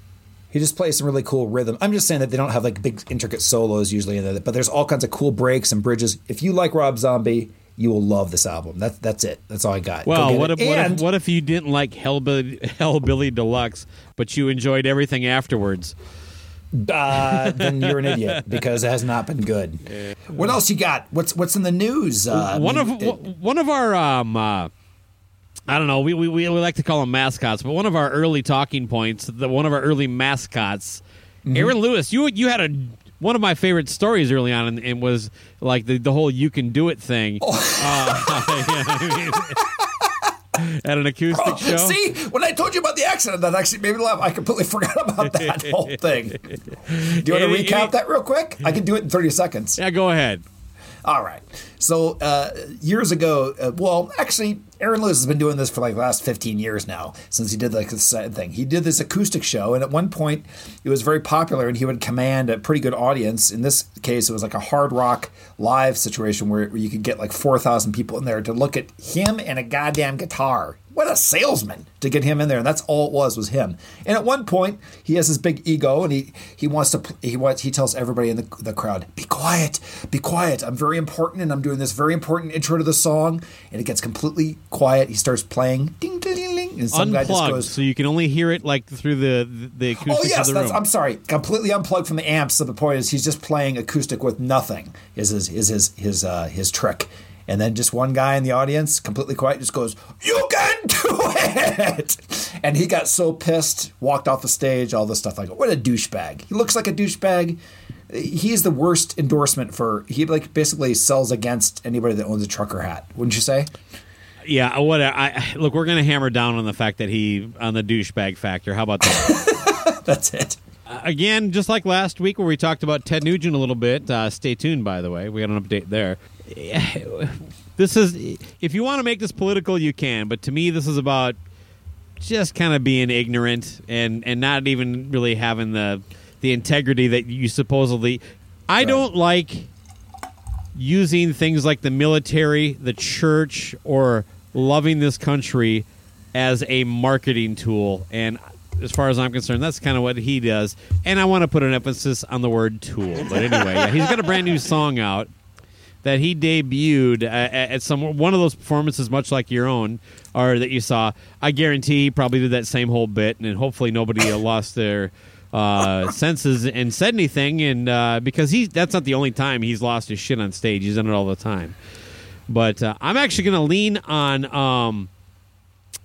[SPEAKER 4] He just plays some really cool rhythm. I'm just saying that they don't have like big intricate solos usually in it, but there's all kinds of cool breaks and bridges. If you like Rob Zombie, you will love this album. That's that's it. That's all I got.
[SPEAKER 2] Well, what if, what, if, what if you didn't like Hellbilly, Hellbilly Deluxe, but you enjoyed everything afterwards?
[SPEAKER 4] uh, then you're an idiot because it has not been good. What else you got? What's what's in the news? Uh, I
[SPEAKER 2] one
[SPEAKER 4] mean,
[SPEAKER 2] of
[SPEAKER 4] it-
[SPEAKER 2] one of our um, uh, I don't know. We, we we like to call them mascots, but one of our early talking points, the one of our early mascots,
[SPEAKER 4] Mm-hmm.
[SPEAKER 2] Aaron Lewis. You you had a one of my favorite stories early on, and, and was like the, the whole "you can do it" thing.
[SPEAKER 4] Oh.
[SPEAKER 2] Uh, at an acoustic show.
[SPEAKER 4] See, when I told you about the accident, that actually made me laugh. I completely forgot about that whole thing. Do you want to recap that real quick? I can do it in 30 seconds.
[SPEAKER 2] Yeah, go ahead.
[SPEAKER 4] All right. So uh, years ago, uh, well, actually, Aaron Lewis has been doing this for like the last 15 years now since he did like this thing. He did this acoustic show, and at one point, it was very popular, and he would command a pretty good audience. In this case, it was like a hard rock live situation where, where you could get like 4,000 people in there to look at him and a goddamn guitar. What a salesman to get him in there, and that's all it was was him. And at one point, he has this big ego, and he he wants to he wants he tells everybody in the, the crowd, "Be quiet, be quiet. I'm very important, and I'm doing this very important intro to the song." And it gets completely quiet. He starts playing, ding ding ding, ding and some guy just
[SPEAKER 2] Unplugged,
[SPEAKER 4] goes,
[SPEAKER 2] so you can only hear it like through the the, the acoustics
[SPEAKER 4] Oh yes,
[SPEAKER 2] of the
[SPEAKER 4] that's,
[SPEAKER 2] room.
[SPEAKER 4] I'm sorry, completely unplugged from the amps. So the point is, he's just playing acoustic with nothing. Is his is his his uh, his trick. And then just one guy in the audience, completely quiet, just goes, "You can do it!" And he got so pissed, walked off the stage, all this stuff. Like, what a douchebag! He looks like a douchebag. He's the worst endorsement for. He like basically sells against anybody that owns a trucker hat. Wouldn't you say?
[SPEAKER 2] Yeah, what I look, we're going to hammer down on the fact that he on the douchebag factor. How about that?
[SPEAKER 4] That's it.
[SPEAKER 2] Again, just like last week where we talked about Ted Nugent a little bit. Uh, stay tuned, by the way. We got an update there. This is if you want to make this political, you can. But to me, this is about just kind of being ignorant and and not even really having the the integrity that you supposedly. I don't like using things like the military, the church, or loving this country as a marketing tool. And as far as I'm concerned, that's kind of what he does. And I want to put an emphasis on the word tool. But anyway, yeah, he's got a brand new song out that he debuted uh, at some one of those performances, much like your own, or that you saw. I guarantee he probably did that same whole bit, and hopefully nobody lost their uh, senses and said anything. And uh, because he, that's not the only time he's lost his shit on stage. He's done it all the time. But uh, I'm actually going to lean on um,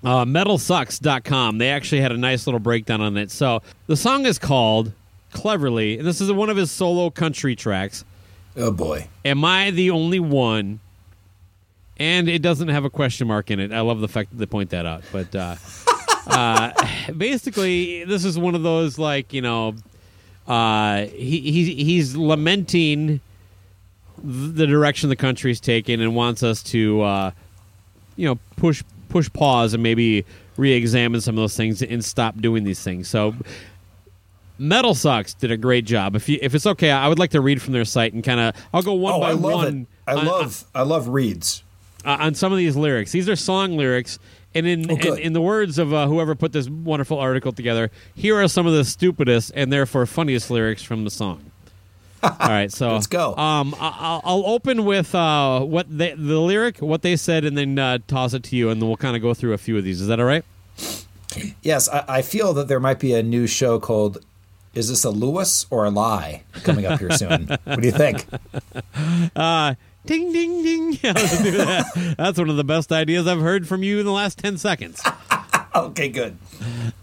[SPEAKER 2] uh, metalsucks.com. They actually had a nice little breakdown on it. So the song is called Cleverly, and this is one of his solo country tracks.
[SPEAKER 4] Oh boy.
[SPEAKER 2] Am I the only one? And it doesn't have a question mark in it. I love the fact that they point that out. But uh, uh, basically, this is one of those like you know, uh, he, he he's lamenting the direction the country's taken and wants us to uh, you know push push pause and maybe re-examine some of those things and stop doing these things. So Metal Sucks did a great job. If you if it's okay, I would like to read from their site and kind of I'll go one
[SPEAKER 4] Oh,
[SPEAKER 2] by
[SPEAKER 4] I
[SPEAKER 2] one.
[SPEAKER 4] it. I
[SPEAKER 2] on-
[SPEAKER 4] love I love reads.
[SPEAKER 2] uh, on some of these lyrics. These are song lyrics, and in
[SPEAKER 4] Oh,
[SPEAKER 2] in, in the words of uh, whoever put this wonderful article together, here are some of the stupidest and therefore funniest lyrics from the song. All right, so
[SPEAKER 4] Let's go.
[SPEAKER 2] Um, I- I'll, I'll open with uh, what they, the lyric, what they said, and then uh, toss it to you, and then we'll kind of go through a few of these. Is that all right?
[SPEAKER 4] Yes, I, I feel that there might be a new show called "Is This a Lewis or a Lie?" coming up here soon. what do you think?
[SPEAKER 2] Uh, ding, ding, ding. Yeah, let's do that. That's one of the best ideas I've heard from you in the last ten seconds.
[SPEAKER 4] Okay, good.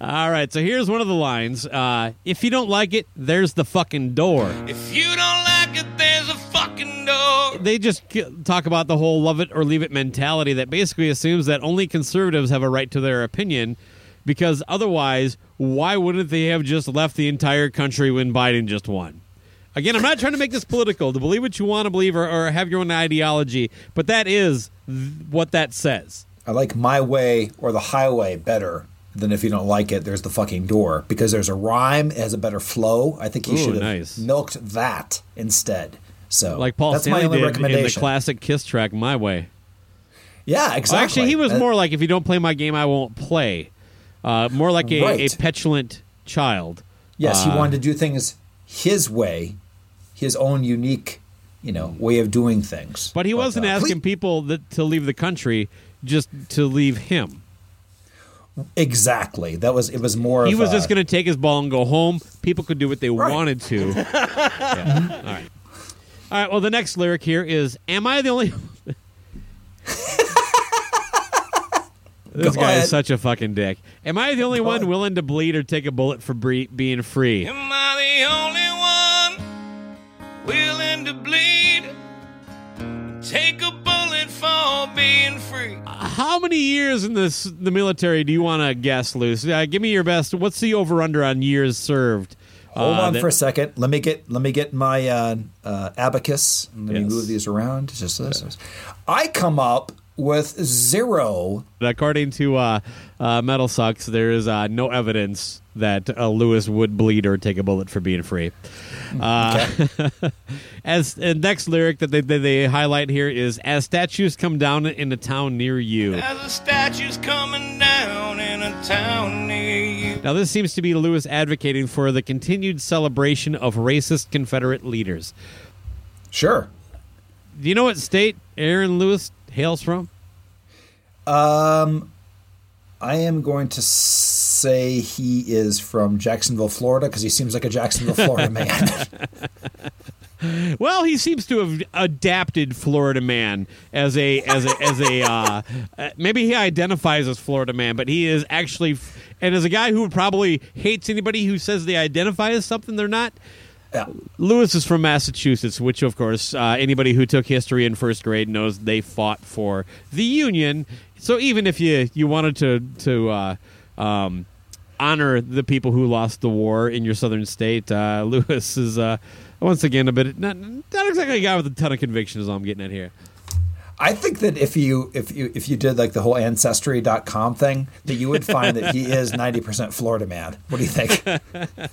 [SPEAKER 2] All right, so here's one of the lines. Uh, if you don't like it, there's the fucking door.
[SPEAKER 3] If you don't like it, there's a fucking door.
[SPEAKER 2] They just talk about the whole love it or leave it mentality that basically assumes that only conservatives have a right to their opinion because otherwise, why wouldn't they have just left the entire country when Biden just won? Again, I'm not trying to make this political, to believe what you want to believe or, or have your own ideology, but that is th- what that says.
[SPEAKER 4] I like my way or the highway better than if you don't like it. There's the fucking door because there's a rhyme, it has a better flow. I think he
[SPEAKER 2] Ooh,
[SPEAKER 4] should have
[SPEAKER 2] nice.
[SPEAKER 4] milked that instead. So
[SPEAKER 2] Like Paul
[SPEAKER 4] that's
[SPEAKER 2] Stanley
[SPEAKER 4] my only
[SPEAKER 2] did in the classic Kiss track, My Way.
[SPEAKER 4] yeah, exactly.
[SPEAKER 2] Actually, he was more like, if you don't play my game, I won't play. Uh, more like a,
[SPEAKER 4] Right.
[SPEAKER 2] a petulant child.
[SPEAKER 4] Yes, he
[SPEAKER 2] Uh,
[SPEAKER 4] wanted to do things his way, his own unique, you know, way of doing things.
[SPEAKER 2] But he wasn't
[SPEAKER 4] uh,
[SPEAKER 2] asking people that, to leave the country, just to leave him.
[SPEAKER 4] exactly. That was it. Was more.
[SPEAKER 2] He
[SPEAKER 4] of
[SPEAKER 2] was
[SPEAKER 4] a-
[SPEAKER 2] just going to take his ball and go home. People could do what they
[SPEAKER 4] Right.
[SPEAKER 2] wanted to. Yeah. All right. All right. Well, the next lyric here is Am I the only. this
[SPEAKER 4] Go
[SPEAKER 2] guy
[SPEAKER 4] ahead.
[SPEAKER 2] is such a fucking dick. Am I the only one
[SPEAKER 4] ahead.
[SPEAKER 2] willing to bleed or take a bullet for bre- being free?
[SPEAKER 3] Am I the only one willing to bleed? Take a bullet for being free.
[SPEAKER 2] how many years in this the military do you want to guess, Luce? Uh, give me your best. What's the over under on years served?
[SPEAKER 4] Hold
[SPEAKER 2] Uh,
[SPEAKER 4] on
[SPEAKER 2] that-
[SPEAKER 4] for a second. Let me get let me get my uh, uh, abacus. Let me move these around. Just this. I come up with zero.
[SPEAKER 2] According to uh, uh, Metal Sucks, there is uh, no evidence that uh, Lewis would bleed or take a bullet for being free. Uh, as the next lyric that they, that they highlight here is "As statues come down in a town near you."
[SPEAKER 5] As a statue's coming down in a town near you.
[SPEAKER 2] Now, this seems to be Lewis advocating for the continued celebration of racist Confederate leaders.
[SPEAKER 4] Sure.
[SPEAKER 2] Do you know what state Aaron Lewis hails from?
[SPEAKER 4] Um, I am going to say he is from Jacksonville, Florida, because he seems like a Jacksonville, Florida man.
[SPEAKER 2] Well, he seems to have adapted Florida man as a as a as a uh, uh, maybe he identifies as Florida man, but he is actually and as a guy who probably hates anybody who says they identify as something they're not.
[SPEAKER 4] Yeah.
[SPEAKER 2] Lewis is from Massachusetts, which, of course, uh, anybody who took history in first grade knows they fought for the Union. So even if you you wanted to to uh, um, honor the people who lost the war in your southern state, uh, Lewis is uh, once again a bit not, not exactly a guy with a ton of conviction. Is all I'm getting at here.
[SPEAKER 4] I think that if you if you if you did like the whole ancestry.com thing, that you would find that he is 90% Florida man. What do you think?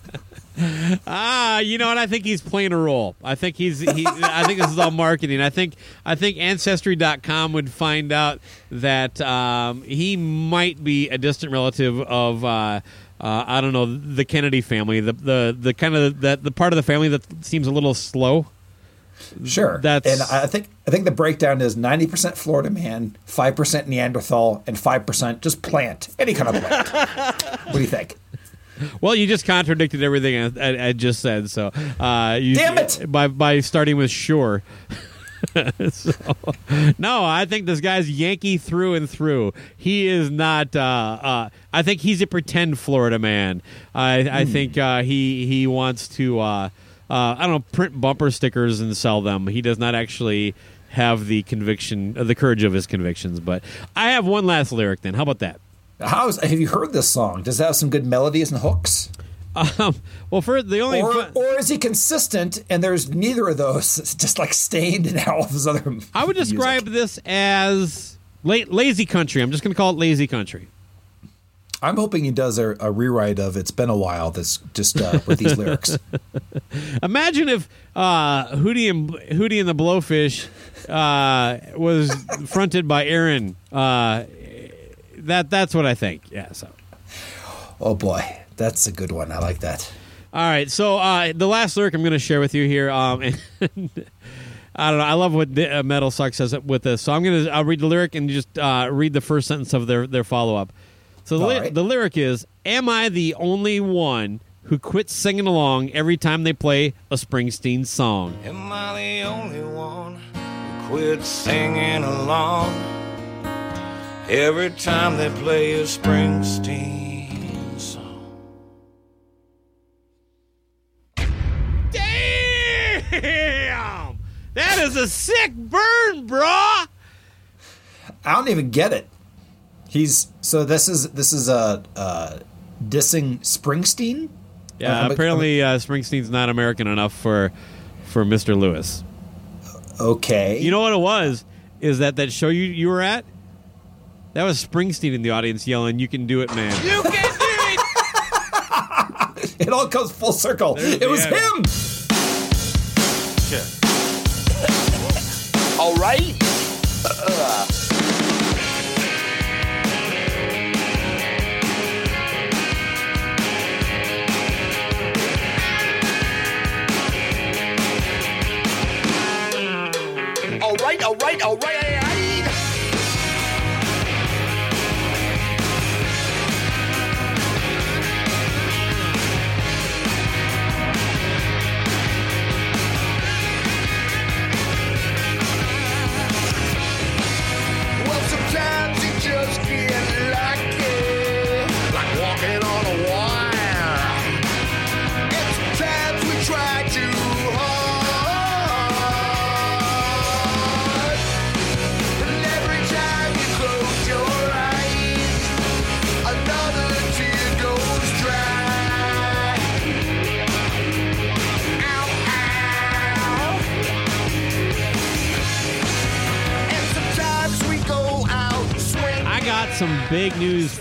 [SPEAKER 2] Ah, you know what? I think he's playing a role. I think he's. He, I think this is all marketing. I think. I think Ancestry.com would find out that um, he might be a distant relative of. Uh, uh, I don't know the Kennedy family, the the the kind of that the part of the family that seems a little slow.
[SPEAKER 4] Sure.
[SPEAKER 2] That's-
[SPEAKER 4] and I think I think the breakdown is 90% Florida man, 5% Neanderthal, and 5% just plant. Any kind of plant. what do you think?
[SPEAKER 2] Well, you just contradicted everything I, I, I just said. So, uh, you,
[SPEAKER 4] Damn it!
[SPEAKER 2] By by starting with sure. so, no, I think this guy's Yankee through and through. He is not. Uh, uh, I think he's a pretend Florida man. I, I think uh, he he wants to. Uh, I don't know, print bumper stickers and sell them. He does not actually have the conviction, uh, the courage of his convictions. But I have one last lyric. Then, how about that?
[SPEAKER 4] How's have you heard this song? Does it have some good melodies and hooks?
[SPEAKER 2] Um, well, for the only
[SPEAKER 4] Or,
[SPEAKER 2] fu-
[SPEAKER 4] or is he consistent and there's neither of those? It's just like stained in all of his other.
[SPEAKER 2] I would
[SPEAKER 4] music?
[SPEAKER 2] describe this as la- lazy country. I'm just going to call it lazy country.
[SPEAKER 4] I'm hoping he does a, a rewrite of "It's Been a While." That's just uh, with these lyrics.
[SPEAKER 2] Imagine if uh, Hootie and Hootie and the Blowfish uh, was fronted by Aaron. Uh, that that's what I think. Yeah. So.
[SPEAKER 4] Oh boy, that's a good one. I like that.
[SPEAKER 2] All right, so uh, the last lyric I'm going to share with you here. Um, I don't know. I love what uh, Metal Suck says with this. So I'm going to I'll read the lyric and just uh, read the first sentence of their their follow up. So the,
[SPEAKER 4] All
[SPEAKER 2] ly-
[SPEAKER 4] right.
[SPEAKER 2] the lyric is: "Am I the only one who quits singing along every time they play a Springsteen song?"
[SPEAKER 5] Am I the only one who quit singing along every time they play a Springsteen song?
[SPEAKER 2] Damn, that is a sick burn, brah.
[SPEAKER 4] I don't even get it. He's so this is this is a uh, dissing Springsteen.
[SPEAKER 2] Yeah,
[SPEAKER 4] I'm-
[SPEAKER 2] apparently uh, Springsteen's not American enough for for Mr. Lewis.
[SPEAKER 4] Okay,
[SPEAKER 2] You know what it was? Is that that show you you were at? That was Springsteen in the audience yelling, "You can do it, man!"
[SPEAKER 5] You can do it!
[SPEAKER 4] it all comes full circle. It was
[SPEAKER 2] the
[SPEAKER 4] him.
[SPEAKER 6] All right.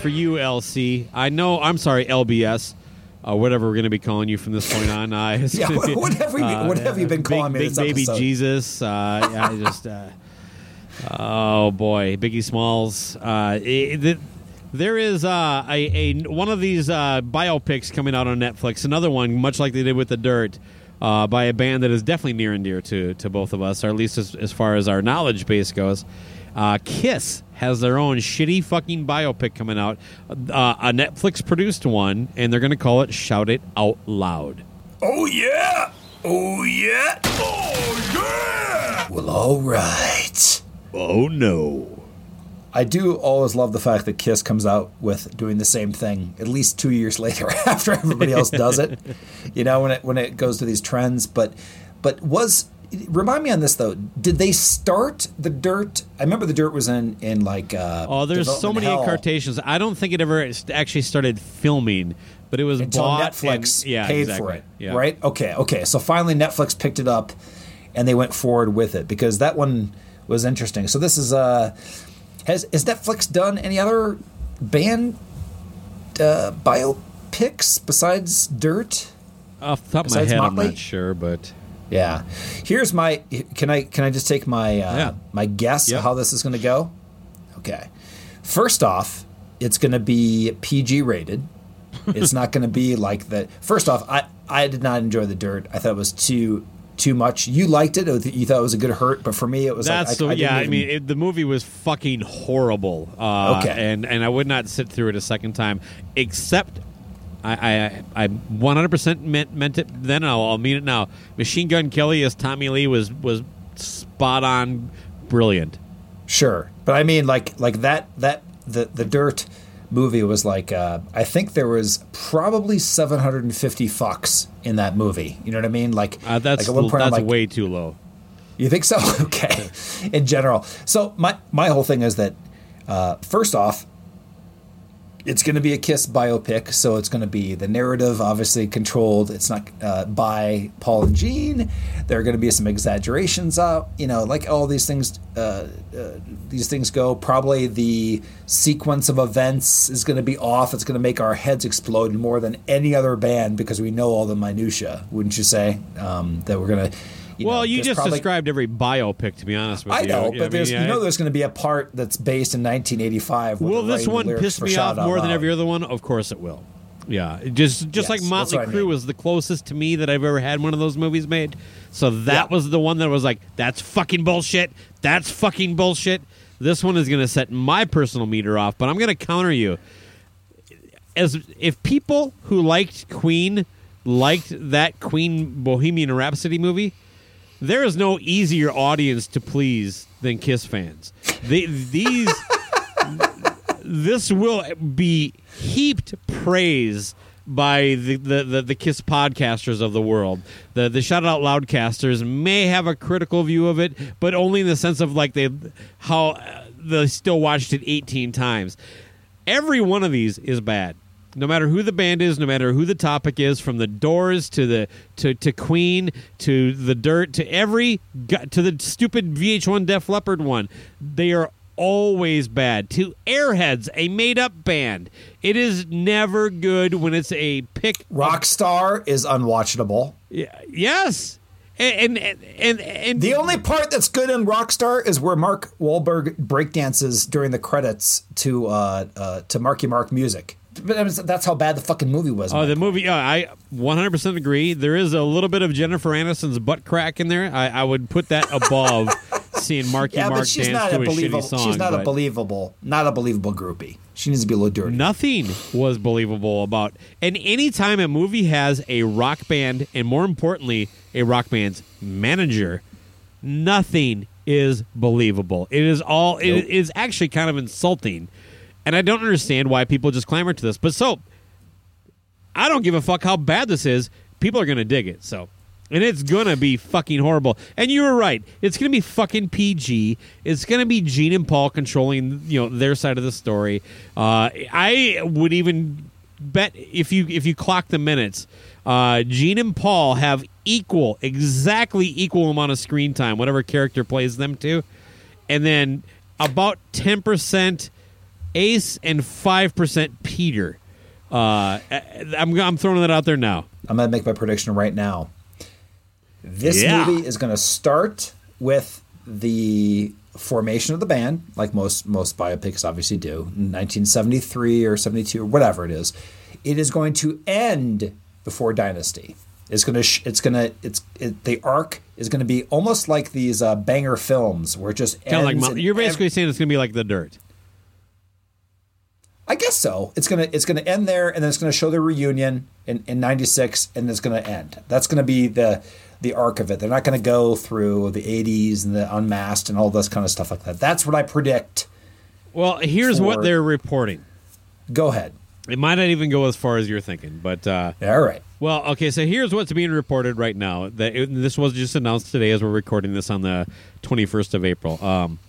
[SPEAKER 2] For you, LC. I know. I'm sorry, LBS. Uh, whatever we're going to be calling you from this point on. Uh,
[SPEAKER 4] Yeah,
[SPEAKER 2] be,
[SPEAKER 4] what have we- what have you been
[SPEAKER 2] big,
[SPEAKER 4] calling me
[SPEAKER 2] Big baby
[SPEAKER 4] episode?
[SPEAKER 2] Jesus. Uh, yeah, I just. Uh, oh boy, Biggie Smalls. Uh, it, it- there is uh, a, a one of these uh, biopics coming out on Netflix. Another one, much like they did with The Dirt, uh, by a band that is definitely near and dear to to both of us, or at least as, as far as our knowledge base goes. Uh, Kiss has their own shitty fucking biopic coming out, uh, a Netflix produced one, and they're going to call it "Shout It Out Loud."
[SPEAKER 4] Oh yeah! Oh yeah!
[SPEAKER 3] Oh yeah!
[SPEAKER 4] Well, all right.
[SPEAKER 2] Oh no!
[SPEAKER 4] I do always love the fact that Kiss comes out with doing the same thing at least two years later after everybody else does it. You know, when it when it goes to these trends. But but was remind me on this though. Did they start the dirt? I remember the dirt was in in like. Uh,
[SPEAKER 2] Oh, there's so many
[SPEAKER 4] Hell
[SPEAKER 2] incarnations. I don't think it ever actually started filming, but it was
[SPEAKER 4] until
[SPEAKER 2] bought
[SPEAKER 4] Netflix
[SPEAKER 2] and, yeah,
[SPEAKER 4] paid
[SPEAKER 2] exactly.
[SPEAKER 4] for it.
[SPEAKER 2] Yeah.
[SPEAKER 4] Right? Okay, okay. So finally Netflix picked it up and they went forward with it because that one was interesting. So this is uh has has Netflix done any other band uh biopics besides Dirt?
[SPEAKER 2] Off the top of my
[SPEAKER 4] Besides
[SPEAKER 2] head, I'm not sure, but
[SPEAKER 4] Yeah. Here's my can I can I just take my uh,
[SPEAKER 2] Yeah.
[SPEAKER 4] my guess
[SPEAKER 2] Yep.
[SPEAKER 4] of how this is going to go? Okay. First off, it's going to be PG rated. it's not going to be like the First off, I I did not enjoy the dirt. I thought it was too too much. You liked it. You thought it was a good hurt, but for me, it was
[SPEAKER 2] that's
[SPEAKER 4] like. I, I
[SPEAKER 2] yeah,
[SPEAKER 4] didn't
[SPEAKER 2] I
[SPEAKER 4] even-
[SPEAKER 2] mean, it, the movie was fucking horrible. Uh,
[SPEAKER 4] Okay.
[SPEAKER 2] and and I would not sit through it a second time, except. I, I I 100% meant meant it then. I'll, I'll mean it now. Machine Gun Kelly as Tommy Lee was was spot on, brilliant.
[SPEAKER 4] Sure, but I mean, like, like that, that the the Dirt movie was like, uh, I think there was probably 750 fucks in that movie. You know what I mean? Like,
[SPEAKER 2] Uh, that's
[SPEAKER 4] like at one point
[SPEAKER 2] that's
[SPEAKER 4] like,
[SPEAKER 2] way too low.
[SPEAKER 4] You think so? okay. In general, so my my whole thing is that uh, first off, it's going to be a Kiss biopic, so it's going to be the narrative obviously controlled. It's not uh, by Paul and Gene. There are going to be some exaggerations out, you know, like all these things. Uh, uh, these things go. Probably the sequence of events is going to be off. It's going to make our heads explode more than any other band because we know all the minutia. Wouldn't you say um, that we're going to? You
[SPEAKER 2] well,
[SPEAKER 4] know,
[SPEAKER 2] you just
[SPEAKER 4] probably-
[SPEAKER 2] described every biopic. To be honest with
[SPEAKER 4] I
[SPEAKER 2] you,
[SPEAKER 4] know,
[SPEAKER 2] Yeah,
[SPEAKER 4] but there's
[SPEAKER 2] yeah,
[SPEAKER 4] you know there's going to be a part that's based in 1985.
[SPEAKER 2] Will this one piss me off more than every other one? Of course it will. Yeah, just just
[SPEAKER 4] Yes,
[SPEAKER 2] like Motley
[SPEAKER 4] what I mean.
[SPEAKER 2] was the closest to me that I've ever had one of those movies made. So that
[SPEAKER 4] Yeah.
[SPEAKER 2] was the one that was like, that's fucking bullshit. That's fucking bullshit. This one is going to set my personal meter off, but I'm going to counter you. As if people who liked Queen liked that Queen Bohemian Rhapsody movie, there is no easier audience to please than Kiss fans. They, these this will be heaped praise by the, the, the, the Kiss podcasters of the world. The the shout out loudcasters may have a critical view of it, but only in the sense of like they how uh, they still watched it 18 times. Every one of these is bad. No matter who the band is, no matter who the topic is, from the Doors to the to, to Queen to the Dirt to every to the stupid VH1 Def Leppard one, they are always bad. To Airheads, a made up band, it is never good when it's a pick.
[SPEAKER 4] Rockstar is unwatchable.
[SPEAKER 2] Yeah, yes, and and and, and
[SPEAKER 4] The only part that's good in Rockstar is where Mark Wahlberg breakdances during the credits to uh, uh, to Marky Mark music. But that was- that's how bad the fucking movie was.
[SPEAKER 2] Oh, the movie. Yeah, I 100% agree. There is a little bit of Jennifer Aniston's butt crack in there. I, I would put that above seeing Marky
[SPEAKER 4] yeah,
[SPEAKER 2] Mark
[SPEAKER 4] but she's
[SPEAKER 2] dance
[SPEAKER 4] not
[SPEAKER 2] to
[SPEAKER 4] a believable.
[SPEAKER 2] shitty song.
[SPEAKER 4] she's not a believable, not a believable groupie. She needs to be a little dirty.
[SPEAKER 2] Nothing was believable about. And anytime a movie has a rock band, and more importantly, a rock band's manager, nothing is believable. It is all. It
[SPEAKER 4] Nope.
[SPEAKER 2] is actually kind of insulting, and I don't understand why people just clamor to this. But so I don't give a fuck how bad this is. People are going to dig it. So. And it's going to be fucking horrible. And you were right. It's going to be fucking PG. It's going to be Gene and Paul controlling, you know, their side of the story. Uh, I would even bet if you if you clock the minutes, uh, Gene and Paul have equal, exactly equal amount of screen time, whatever character plays them to. And then about 10% Ace, and five percent Peter. Uh, I'm I'm throwing that out there now.
[SPEAKER 4] I'm going to make my prediction right now. This
[SPEAKER 2] Yeah.
[SPEAKER 4] movie is going to start with the formation of the band, like most most biopics obviously do, in 1973 or 72 or whatever it is. It is going to end before Dynasty. It's going to sh- it's going to it's it, the arc is going to be almost like these uh, banger films where it just
[SPEAKER 2] Kind of like
[SPEAKER 4] ends
[SPEAKER 2] Mo- you're
[SPEAKER 4] ev-
[SPEAKER 2] basically saying it's going to be like The Dirt.
[SPEAKER 4] I guess so. It's gonna it's gonna end there, and then it's gonna show the reunion in in '96, and it's gonna end. That's gonna be the the arc of it. They're not gonna go through the '80s and the Unmasked and all this kind of stuff like that. That's what I predict.
[SPEAKER 2] Well, here's what they're reporting.
[SPEAKER 4] Go ahead.
[SPEAKER 2] It might not even go as far as you're thinking, but uh,
[SPEAKER 4] All right.
[SPEAKER 2] Well, okay, so here's what's being reported right now. That it, this was just announced today as we're recording this on the 21st of April. Um,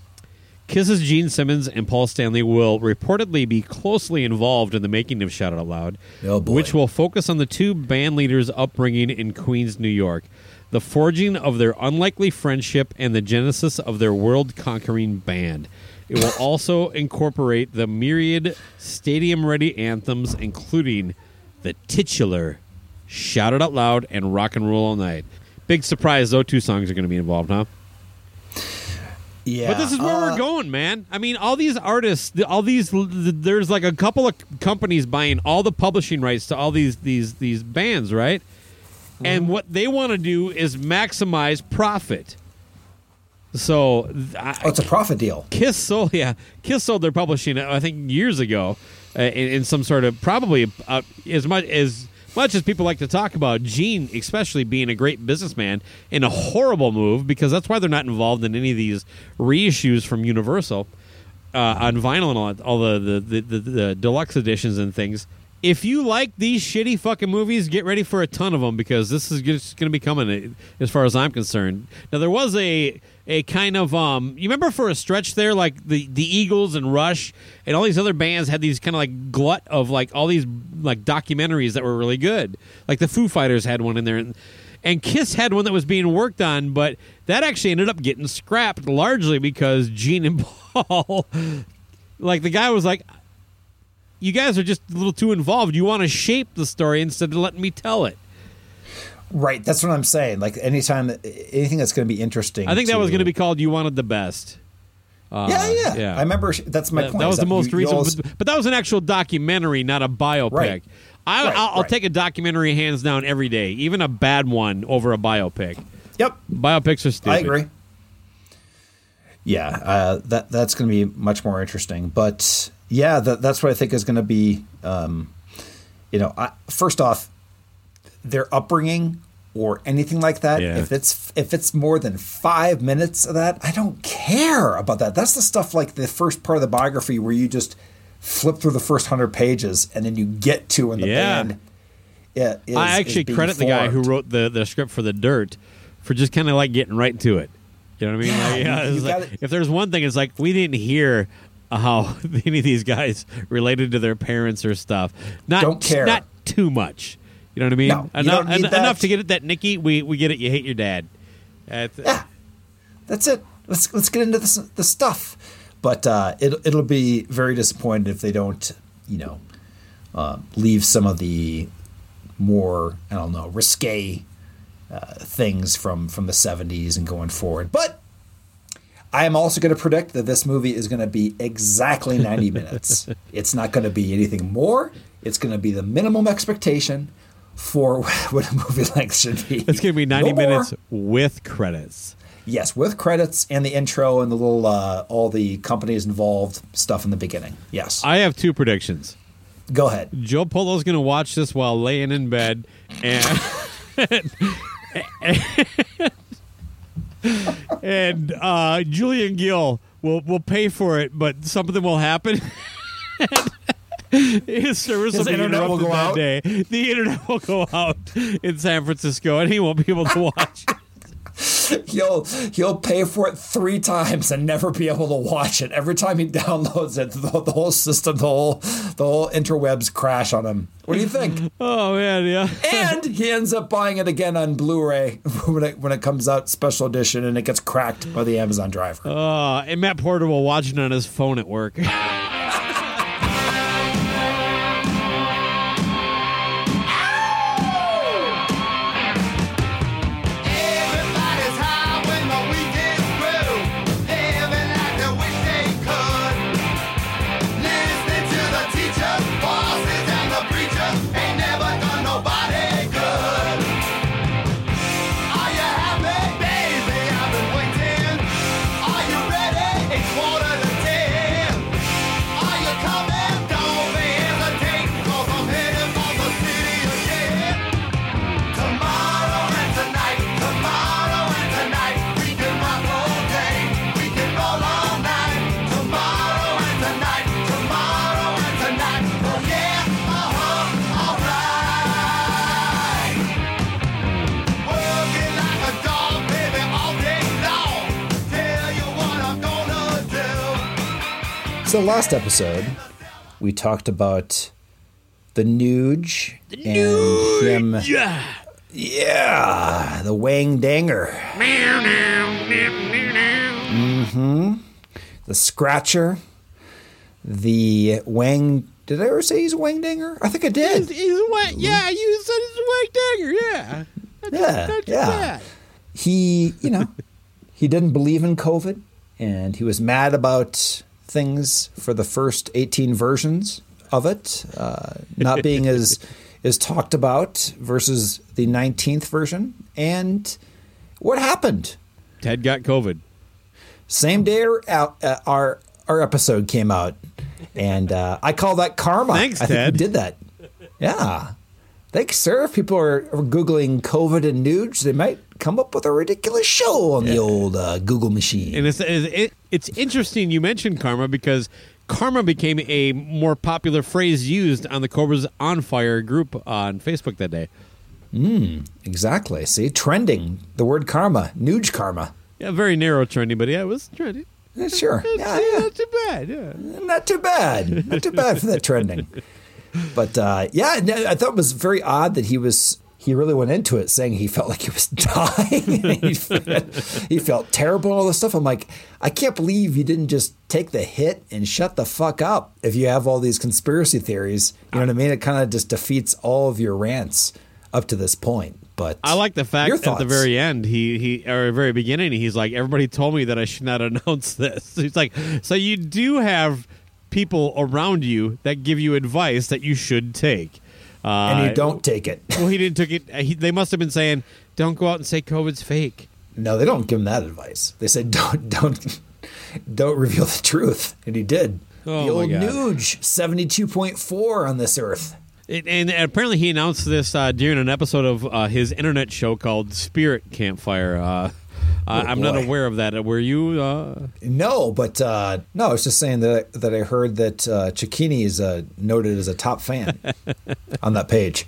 [SPEAKER 2] Kiss's Gene Simmons and Paul Stanley will reportedly be closely involved in the making of Shout Out Loud,
[SPEAKER 4] Oh,
[SPEAKER 2] which will focus on the two band leaders' upbringing in Queens, New York, the forging of their unlikely friendship, and the genesis of their world-conquering band. It will also incorporate the myriad stadium-ready anthems, including the titular Shout It Out Loud and Rock and Roll All Night. Big surprise, those two songs are going to be involved, huh?
[SPEAKER 4] Yeah.
[SPEAKER 2] But this is where
[SPEAKER 4] uh,
[SPEAKER 2] we're going, man. I mean, all these artists, all these, there's like a couple of companies buying all the publishing rights to all these these these bands, right?
[SPEAKER 4] Mm-hmm.
[SPEAKER 2] And what they want to do is maximize profit. So, I,
[SPEAKER 4] Oh, it's a profit deal.
[SPEAKER 2] Kiss sold, yeah, Kiss sold their publishing, I think, years ago, uh, in, in some sort of probably uh, as much as much as people like to talk about Gene, especially being a great businessman, in a horrible move because that's why they're not involved in any of these reissues from Universal uh, on vinyl and all, all the, the, the, the, the deluxe editions and things. If you like these shitty fucking movies, get ready for a ton of them because this is just going to be coming, uh, as far as I'm concerned. Now there was a a kind of um, you remember for a stretch there, like the the Eagles and Rush and all these other bands had these kind of like glut of like all these like documentaries that were really good. Like the Foo Fighters had one in there, and, and Kiss had one that was being worked on, but that actually ended up getting scrapped largely because Gene and Paul, like the guy was like, you guys are just a little too involved. You want to shape the story instead of letting me tell it.
[SPEAKER 4] Right. That's what I'm saying. Like anytime, anything that's going to be interesting.
[SPEAKER 2] I think that was going to be called "You Wanted the Best." Uh,
[SPEAKER 4] yeah, yeah,
[SPEAKER 2] yeah.
[SPEAKER 4] I remember. That's my
[SPEAKER 2] that,
[SPEAKER 4] point.
[SPEAKER 2] that was
[SPEAKER 4] is
[SPEAKER 2] the most
[SPEAKER 4] you-
[SPEAKER 2] recent,
[SPEAKER 4] always-
[SPEAKER 2] but, but that was an actual documentary, not a biopic.
[SPEAKER 4] Right.
[SPEAKER 2] I,
[SPEAKER 4] Right,
[SPEAKER 2] I'll, I'll
[SPEAKER 4] right.
[SPEAKER 2] take a documentary hands down every day, even a bad one over a biopic.
[SPEAKER 4] Yep.
[SPEAKER 2] Biopics are stupid.
[SPEAKER 4] I agree. Yeah, uh, that that's going to be much more interesting. But yeah, that, that's what I think is going to be. Um, you know, I, first off, their upbringing or anything like that.
[SPEAKER 2] Yeah.
[SPEAKER 4] If it's if it's more than five minutes of that, I don't care about that. That's the stuff like the first part of the biography where you just flip through the first hundred pages and then you get to when the
[SPEAKER 2] Yeah.
[SPEAKER 4] band. Yeah, is-
[SPEAKER 2] I actually credit the guy who wrote the, the script for The Dirt for just kind of like getting right to it. You know what I mean? Like, yeah,
[SPEAKER 4] you- you
[SPEAKER 2] like- if there's one thing, it's like we didn't hear how any of these guys related to their parents or stuff. Not
[SPEAKER 4] Don't care.
[SPEAKER 2] Not too much. You know what I mean?
[SPEAKER 4] No,
[SPEAKER 2] enough, en- enough to get it that Nikki. We we get it. You hate your dad. That's-
[SPEAKER 4] Yeah, that's it. Let's let's get into the the stuff. But uh, it it'll be very disappointed if they don't, you know, uh, leave some of the more I don't know risque uh, things from from the '70s and going forward. But I am also going to predict that this movie is going to be exactly 90 minutes. It's not going to be anything more. It's going to be the minimum expectation for what a movie length should be.
[SPEAKER 2] It's going to be 90
[SPEAKER 4] No more.
[SPEAKER 2] minutes with credits.
[SPEAKER 4] Yes, with credits and the intro and the little uh, all the companies involved stuff in the beginning. Yes,
[SPEAKER 2] I have two predictions.
[SPEAKER 4] go ahead.
[SPEAKER 2] Joe Polo's going to watch this while laying in bed, and and uh, Julian Gill will will pay for it, but something will happen. His service
[SPEAKER 4] His
[SPEAKER 2] will be
[SPEAKER 4] internet will
[SPEAKER 2] interrupted
[SPEAKER 4] go
[SPEAKER 2] that
[SPEAKER 4] out?
[SPEAKER 2] day. The internet will go out in San Francisco, and he won't be able to watch. it.
[SPEAKER 4] He'll he'll pay for it three times and never be able to watch it. Every time he downloads it, the, the whole system, the whole the whole interwebs crash on him. What do you think?
[SPEAKER 2] Oh man, yeah.
[SPEAKER 4] and he ends up buying it again on Blu-ray when it when it comes out special edition and it gets cracked by the Amazon driver.
[SPEAKER 2] Uh, and Matt Porter will watch it on his phone at work.
[SPEAKER 4] So last episode, we talked about the Nuge and him.
[SPEAKER 2] Yeah.
[SPEAKER 4] Yeah, the Wang Danger. hmm The Scratcher. The Wang. Did I ever say he's a Wang Danger? I think I did.
[SPEAKER 2] he's a wang, yeah, you said he's a wang dagger, yeah. Too-
[SPEAKER 4] Yeah,
[SPEAKER 2] not
[SPEAKER 4] yeah.
[SPEAKER 2] bad.
[SPEAKER 4] He, you know, he didn't believe in COVID and he was mad about things for the first 18 versions of it uh, not being as is talked about versus the 19th version. And what happened?
[SPEAKER 2] Ted got COVID.
[SPEAKER 4] Same day our uh, our, our episode came out, and uh, I call that karma.
[SPEAKER 2] Thanks,
[SPEAKER 4] I think
[SPEAKER 2] Ted.
[SPEAKER 4] we did that. Yeah. Thanks, sir. If people are, googling COVID and nudes, they might come up with a ridiculous show on the old uh, Google machine.
[SPEAKER 2] And it's it, it's interesting you mentioned karma because karma became a more popular phrase used on the Cobras and Fire group on Facebook that day.
[SPEAKER 4] Mm, exactly. See, trending the word karma, Nuge karma.
[SPEAKER 2] Yeah, very narrow trending, but yeah, it was trending.
[SPEAKER 4] Yeah, sure. Yeah, yeah.
[SPEAKER 2] Not too bad. Yeah.
[SPEAKER 4] not too bad. Not too bad for that trending. But uh, yeah, I thought it was very odd that he was. He really went into it saying he felt like he was dying. he, felt, he felt terrible and all this stuff. I'm like, I can't believe you didn't just take the hit and shut the fuck up. If you have all these conspiracy theories, you know what I mean. It kind of just defeats all of your rants up to this point. But
[SPEAKER 2] I like the fact at the very end, he he or very beginning, he's like, everybody told me that I should not announce this. He's like, so you do have people around you that give you advice that you should take, uh,
[SPEAKER 4] and you don't take it.
[SPEAKER 2] Well, he didn't took it. He, they must have been saying, don't go out and say COVID's fake.
[SPEAKER 4] No, they don't give him that advice. They said don't don't don't reveal the truth, and he did.
[SPEAKER 2] Oh,
[SPEAKER 4] the old. Nuge, seventy two point four on this earth.
[SPEAKER 2] It, and apparently, he announced this uh, during an episode of uh, his internet show called Spirit Campfire. Uh, I- I'm not
[SPEAKER 4] Oh,
[SPEAKER 2] aware of that. Were you? Uh,
[SPEAKER 4] No, but uh, no, I was just saying that that I heard that uh, Cicchini is uh, noted as a top fan on that page.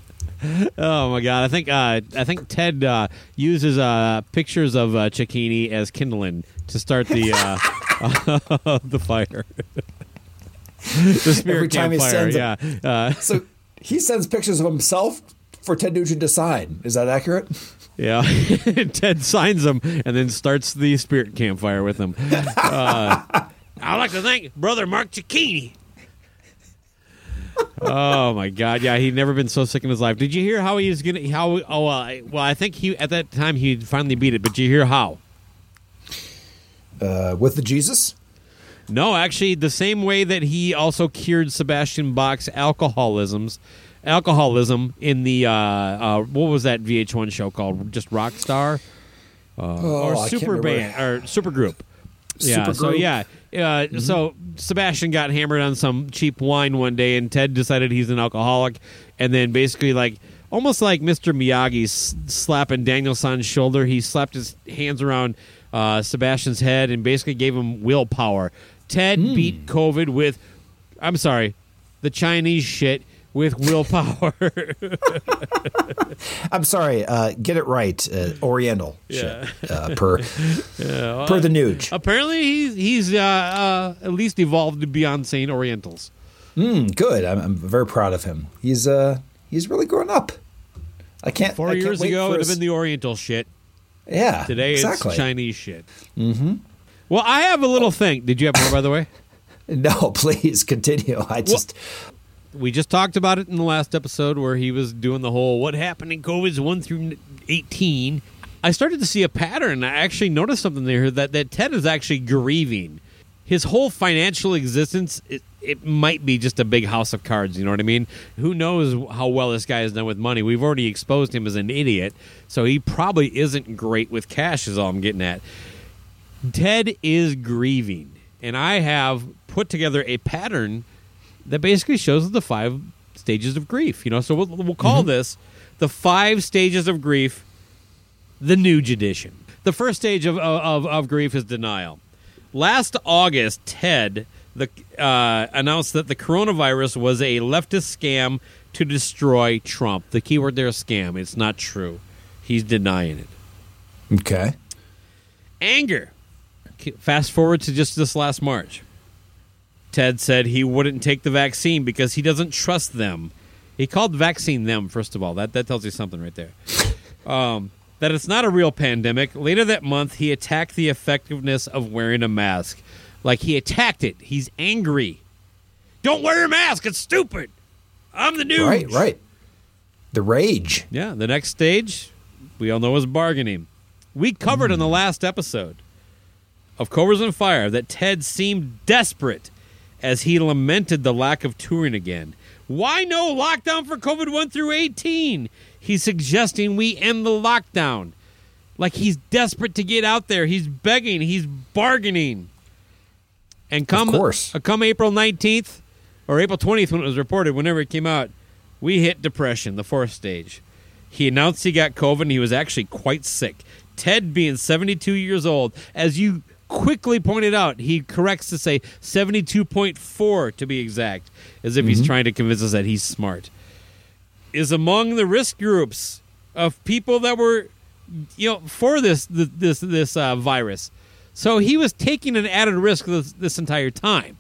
[SPEAKER 2] oh my god! I think uh, I think Ted uh, uses uh, pictures of uh, Cicchini as kindling to start the uh, the fire. the Spirit
[SPEAKER 4] Every time he
[SPEAKER 2] Campfire.
[SPEAKER 4] sends a-
[SPEAKER 2] yeah. Uh,
[SPEAKER 4] So he sends pictures of himself for Ted Nugent to sign. Is that accurate?
[SPEAKER 2] Yeah, Ted signs them and then starts the spirit campfire with them. Uh, I'd like to thank brother Mark Cicchini. oh my God! Yeah, he'd never been so sick in his life. Did you hear how he was gonna? How? Oh, uh, well, I think he at that time he finally beat it. But did you hear how?
[SPEAKER 4] Uh, with the Jesus?
[SPEAKER 2] No, actually, the same way that he also cured Sebastian Bach's alcoholisms, alcoholism in the uh, uh, what was that VH1 show called? Just Rockstar uh,
[SPEAKER 4] Oh,
[SPEAKER 2] or
[SPEAKER 4] I
[SPEAKER 2] Super. Band or Super Group. Yeah. So
[SPEAKER 4] Supergroup.
[SPEAKER 2] yeah. Uh, So Sebastian got hammered on some cheap wine one day, and Ted decided he's an alcoholic, and then basically like almost like Mr. Miyagi slapping Daniel-san's shoulder, he slapped his hands around uh, Sebastian's head and basically gave him willpower. Ted beat COVID with, I'm sorry, the Chinese shit with willpower.
[SPEAKER 4] I'm sorry. Uh, get it right. Uh, Oriental
[SPEAKER 2] Yeah.
[SPEAKER 4] shit. Uh, per per the Nuge.
[SPEAKER 2] Apparently, he's he's uh, uh, at least evolved beyond saying Orientals.
[SPEAKER 4] Mm, good. I'm, I'm very proud of him. He's uh he's really grown up. I can't.
[SPEAKER 2] Four
[SPEAKER 4] I can't
[SPEAKER 2] years ago, it would have been the Oriental shit.
[SPEAKER 4] yeah.
[SPEAKER 2] Today,
[SPEAKER 4] exactly.
[SPEAKER 2] it's Chinese shit. Mm-hmm. Well, I have a little thing. Did you have more, by the way?
[SPEAKER 4] No, please continue. I just
[SPEAKER 2] We just talked about it in the last episode where he was doing the whole what happened in COVID's 1 through 18. I started to see a pattern. I actually noticed something there that, that Ted is actually grieving. His whole financial existence, it, it might be just a big house of cards. You know what I mean? Who knows how well this guy has done with money? We've already exposed him as an idiot, so he probably isn't great with cash, is all I'm getting at. Ted is grieving, and I have put together a pattern that basically shows the five stages of grief. You know, so we'll, we'll call this the five stages of grief, the Nuge edition. The first stage of, of, of grief is denial. Last August, Ted the, uh, announced that the coronavirus was a leftist scam to destroy Trump. The keyword there is scam. It's not true. He's denying it
[SPEAKER 4] okay.
[SPEAKER 2] anger. Fast forward to just this last March. Ted said he wouldn't take the vaccine because he doesn't trust them. He called the vaccine them, first of all. That, that tells you something right there. Um, that it's not a real pandemic. Later that month, he attacked the effectiveness of wearing a mask. Like he attacked it. He's angry. Don't wear a mask. It's stupid. I'm the dude.
[SPEAKER 4] Right, right. The rage.
[SPEAKER 2] Yeah, the next stage, we all know is bargaining. We covered in the last episode of Cobras and Fire that Ted seemed desperate as he lamented the lack of touring again. Why no lockdown for COVID 1 through 18? He's suggesting we end the lockdown. Like he's desperate to get out there. He's begging, he's bargaining. And come,
[SPEAKER 4] course.
[SPEAKER 2] uh, come April 19th or April 20th when it was reported, whenever it came out, we hit depression, the fourth stage. He announced he got COVID and he was actually quite sick. Ted, being 72 years old, as you quickly pointed out, he corrects to say 72.4 to be exact, as if he's trying to convince us that he's smart, is among the risk groups of people that were, you know, for this this this uh, virus. So he was taking an added risk this, this entire time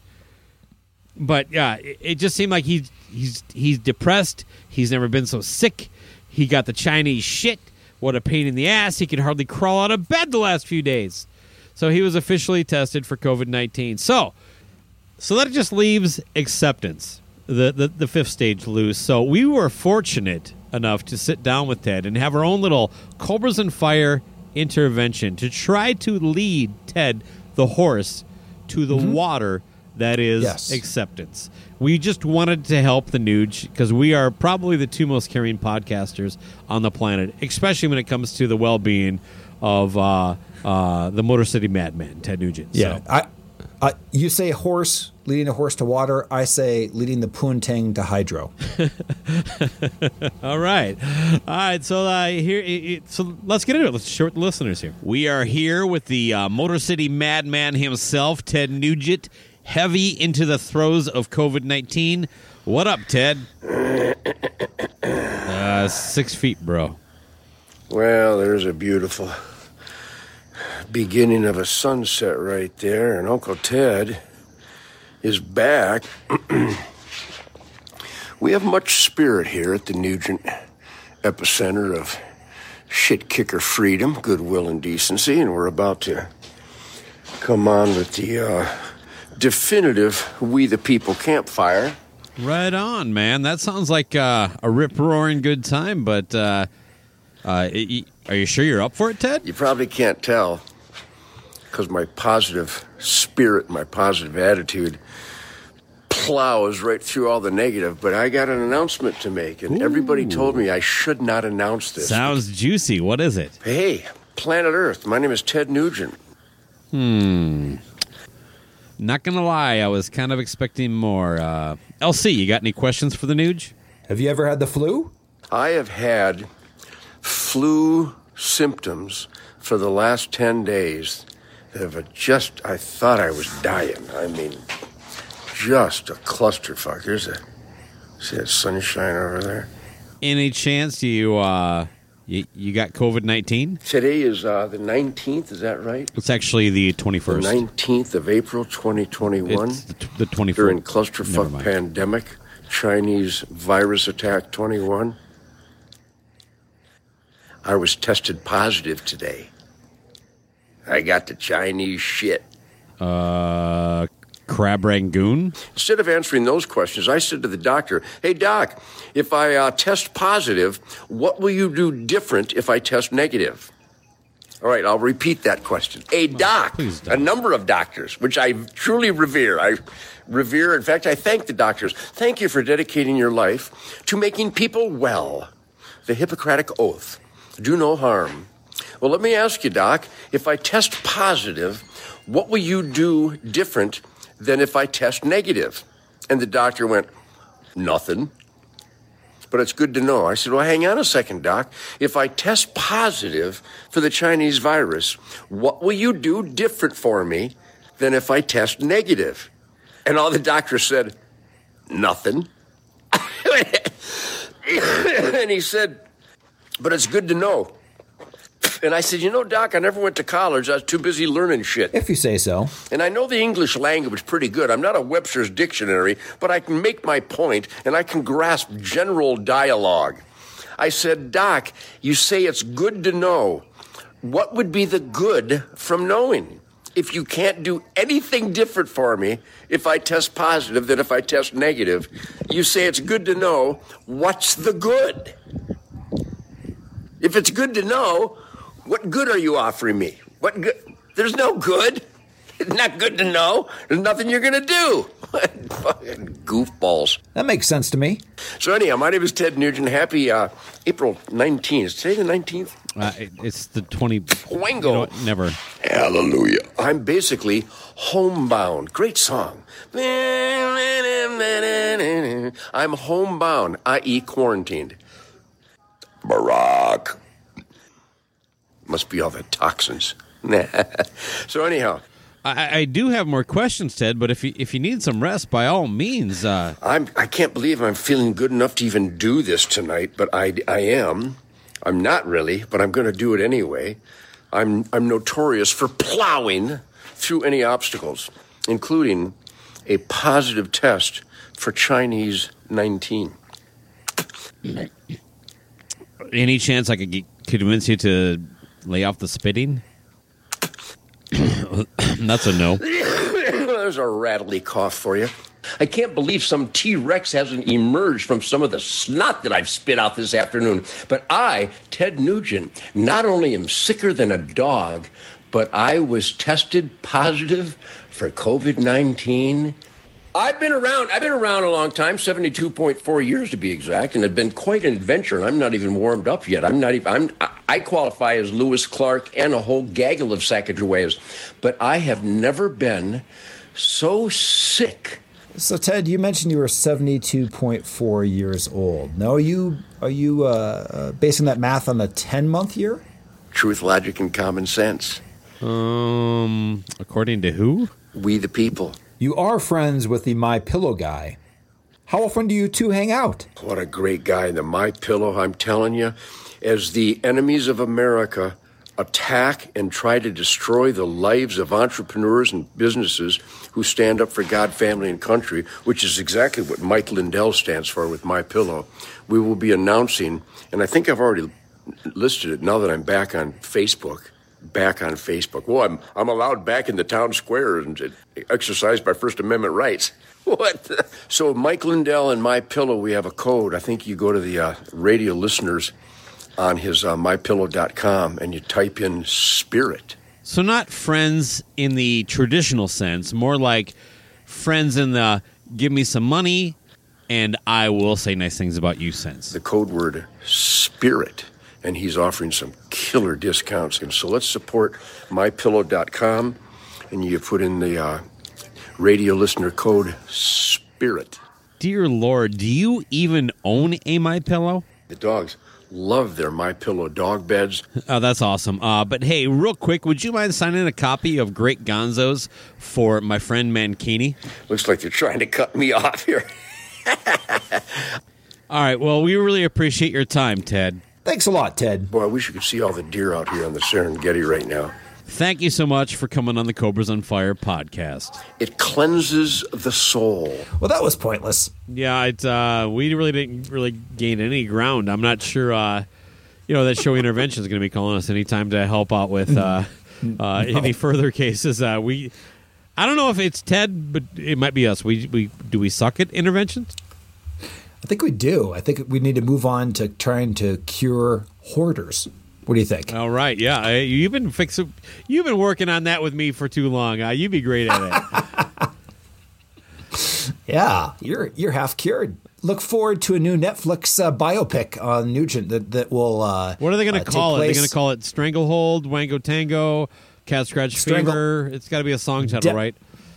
[SPEAKER 2] but yeah, it, it just seemed like he's he's he's depressed. He's never been so sick. He got the Chinese shit. What a pain in the ass. He could hardly crawl out of bed the last few days. So he was officially tested for COVID nineteen. So so that just leaves acceptance, the, the the fifth stage loose. So we were fortunate enough to sit down with Ted and have our own little Cobras and Fire intervention to try to lead Ted the horse to the water that is
[SPEAKER 4] Yes.
[SPEAKER 2] acceptance. We just wanted to help the Nuge because we are probably the two most caring podcasters on the planet, especially when it comes to the well being of uh, uh, the Motor City Madman, Ted Nugent.
[SPEAKER 4] Yeah.
[SPEAKER 2] So,
[SPEAKER 4] I, I, you say horse, leading a horse to water. I say leading the poontang to hydro.
[SPEAKER 2] all right. All right. So, uh, here, it, it- so let's get into it. Let's share with the listeners here. We are here with the uh, Motor City Madman himself, Ted Nugent, heavy into the throes of COVID 19. What up, Ted? Uh, six feet, bro.
[SPEAKER 1] Well, there's a beautiful beginning of a sunset right there, and Uncle Ted is back. we have much spirit here at the Nugent epicenter of shit kicker freedom, goodwill, and decency, and we're about to come on with the uh, definitive We the People campfire.
[SPEAKER 2] Right on, man. That sounds like uh, a rip roaring good time, but uh, uh, y- are you sure you're up for it, Ted?
[SPEAKER 1] You probably can't tell because my positive spirit, my positive attitude plows right through all the negative. But I got an announcement to make, and everybody told me I should not announce this.
[SPEAKER 2] Sounds juicy. What is it?
[SPEAKER 1] Hey, planet Earth, my name is Ted Nugent. Hmm.
[SPEAKER 2] Not gonna lie, I was kind of expecting more. Uh, LC, you got any questions for the Nuge?
[SPEAKER 4] Have you ever had the flu?
[SPEAKER 1] I have had flu symptoms for the last 10 days that have just, I thought I was dying. I mean, just a clusterfuck. Here's a, see that sunshine over there?
[SPEAKER 2] Any chance you uh, you, you got COVID nineteen?
[SPEAKER 1] Today is uh, the 19th, is that right?
[SPEAKER 2] It's actually the 21st.
[SPEAKER 1] The 19th of April, 2021.
[SPEAKER 2] It's the, t- the twenty
[SPEAKER 1] During
[SPEAKER 2] first.
[SPEAKER 1] clusterfuck pandemic, Chinese virus attack 21. I was tested positive today. I got the Chinese shit.
[SPEAKER 2] Uh, crab rangoon.
[SPEAKER 1] Instead of answering those questions, I said to the doctor, Hey, doc, if I uh, test positive, what will you do different if I test negative? All right, I'll repeat that question. A doc,
[SPEAKER 2] please
[SPEAKER 1] a number of doctors, which I truly revere. I revere, in fact, I thank the doctors. Thank you for dedicating your life to making people well. The Hippocratic Oath do no harm. Well, let me ask you, Doc, if I test positive, what will you do different than if I test negative? And the doctor went, Nothing. But it's good to know. I said, Well, hang on a second, Doc. If I test positive for the Chinese virus, what will you do different for me than if I test negative? And all the doctor said, Nothing. and he said, But it's good to know. And I said, You know, Doc, I never went to college. I was too busy learning shit.
[SPEAKER 4] If you say so.
[SPEAKER 1] And I know the English language pretty good. I'm not a Webster's dictionary, but I can make my point and I can grasp general dialogue. I said, Doc, you say it's good to know. What would be the good from knowing? If you can't do anything different for me if I test positive than if I test negative, you say it's good to know. What's the good? If it's good to know, what good are you offering me? What good? There's no good. It's not good to know. There's nothing you're going to do. Fucking goofballs.
[SPEAKER 4] That makes sense to me.
[SPEAKER 1] So, anyhow, my name is Ted Nugent. Happy uh, April 19th. Is today the 19th?
[SPEAKER 2] Uh, it- it's the 20.
[SPEAKER 1] Wango.
[SPEAKER 2] You know? Never.
[SPEAKER 1] Hallelujah. I'm basically homebound. Great song. I'm homebound, i.e., quarantined. Barack. Must be all the toxins. so, anyhow,
[SPEAKER 2] I, I do have more questions, Ted, but if you, if you need some rest, by all means. Uh,
[SPEAKER 1] I'm, I can't believe I'm feeling good enough to even do this tonight, but I, I am. I'm not really, but I'm going to do it anyway. I'm, I'm notorious for plowing through any obstacles, including a positive test for Chinese 19.
[SPEAKER 2] any chance I could get, convince you to lay off the spitting? That's a no.
[SPEAKER 1] There's a rattly cough for you. I can't believe some T Rex hasn't emerged from some of the snot that I've spit out this afternoon. But I, Ted Nugent, not only am sicker than a dog, but I was tested positive for COVID 19. I've been around. I've been around a long time, seventy-two point four years to be exact, and it's been quite an adventure. And I'm not even warmed up yet. I'm not even. I'm. I- I qualify as Lewis Clark and a whole gaggle of Sacagaweas, but I have never been so sick.
[SPEAKER 4] So Ted, you mentioned you were seventy-two point four years old. Now, are you are you uh, uh, basing that math on a ten-month year?
[SPEAKER 1] Truth, logic, and common sense.
[SPEAKER 2] Um, according to who?
[SPEAKER 1] We the people.
[SPEAKER 4] You are friends with the My Pillow guy. How often do you two hang out?
[SPEAKER 1] What a great guy. The My Pillow, I'm telling you, as the enemies of America attack and try to destroy the lives of entrepreneurs and businesses who stand up for God, family, and country, which is exactly what Mike Lindell stands for with My Pillow. We will be announcing, and I think I've already listed it now that I'm back on Facebook. Back on Facebook. Well, I'm I'm allowed back in the town square and exercise my First Amendment rights. What? So, Mike Lindell and My Pillow, we have a code. I think you go to the uh, radio listeners on his uh, mypillow.com and you type in spirit.
[SPEAKER 2] So not friends in the traditional sense, more like friends in the give me some money and I will say nice things about you sense.
[SPEAKER 1] The code word spirit. And he's offering some killer discounts. And so let's support mypillow.com and you put in the uh, radio listener code spirit.
[SPEAKER 2] Dear Lord, do you even own a My Pillow?
[SPEAKER 1] The dogs love their My Pillow dog beds.
[SPEAKER 2] Oh, that's awesome. Uh, but hey, real quick, would you mind signing a copy of Great Gonzos for my friend Mankini?
[SPEAKER 1] Looks like you're trying to cut me off here.
[SPEAKER 2] All right. Well, we really appreciate your time, Ted.
[SPEAKER 4] Thanks a lot, Ted.
[SPEAKER 1] Boy, I wish you could see all the deer out here on the Serengeti right now.
[SPEAKER 2] Thank you so much for coming on the Cobras and Fire podcast.
[SPEAKER 1] It cleanses the soul.
[SPEAKER 4] Well, that was pointless.
[SPEAKER 2] Yeah, it's uh, we really didn't really gain any ground. I'm not sure. Uh, you know that show intervention is going to be calling us anytime to help out with uh, uh, any further cases. Uh, we, I don't know if it's Ted, but it might be us. We we do we suck at interventions?
[SPEAKER 4] I think we do. I think we need to move on to trying to cure hoarders. What do you think?
[SPEAKER 2] All right, yeah, I- you've been fixing, you've been working on that with me for too long. Uh, you'd be great at it.
[SPEAKER 4] Yeah, you're you're half cured. Look forward to a new Netflix uh, biopic on Nugent that that will. Uh,
[SPEAKER 2] what are they going
[SPEAKER 4] uh,
[SPEAKER 2] to call it? They're going to call it Stranglehold, Wango Tango, Cat Scratch
[SPEAKER 4] Strangle-
[SPEAKER 2] Fever. It's got to be a song title,
[SPEAKER 4] De-
[SPEAKER 2] right?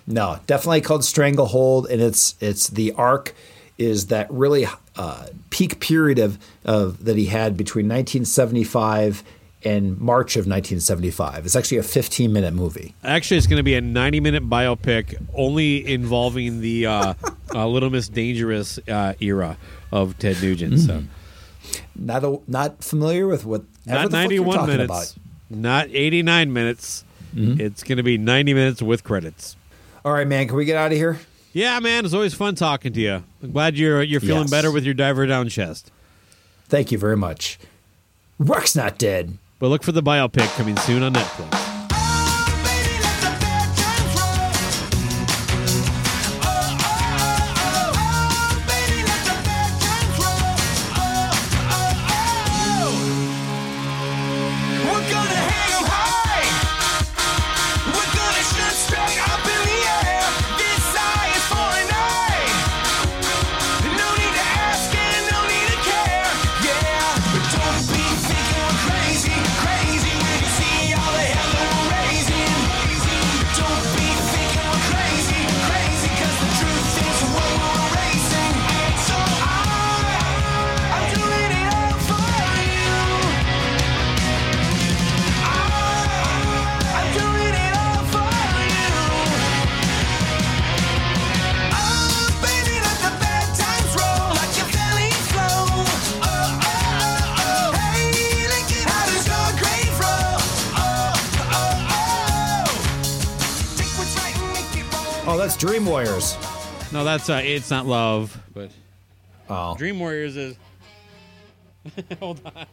[SPEAKER 4] No, definitely called Stranglehold, and it's it's the arc is that really uh, peak period of, of that he had between 1975 and March of 1975. It's actually a 15 minute movie.
[SPEAKER 2] Actually, it's going to be a 90 minute biopic only involving the uh, uh, Little Miss Dangerous uh, era of Ted Nugent. Mm. So.
[SPEAKER 4] Not a, not familiar with what
[SPEAKER 2] not 91 minutes,
[SPEAKER 4] about.
[SPEAKER 7] not 89 minutes.
[SPEAKER 4] Mm-hmm.
[SPEAKER 7] It's going to be 90 minutes with credits.
[SPEAKER 4] All right, man, can we get out of here?
[SPEAKER 7] Yeah, man, it's always fun talking to you. I'm glad you're you're feeling
[SPEAKER 4] yes.
[SPEAKER 7] better with your diver down chest.
[SPEAKER 4] Thank you very much. Rock's not dead.
[SPEAKER 7] But look for the biopic coming soon on Netflix.
[SPEAKER 4] Warriors.
[SPEAKER 7] No, that's uh, it's not love, but
[SPEAKER 4] Oh.
[SPEAKER 7] Dream Warriors is. Hold on.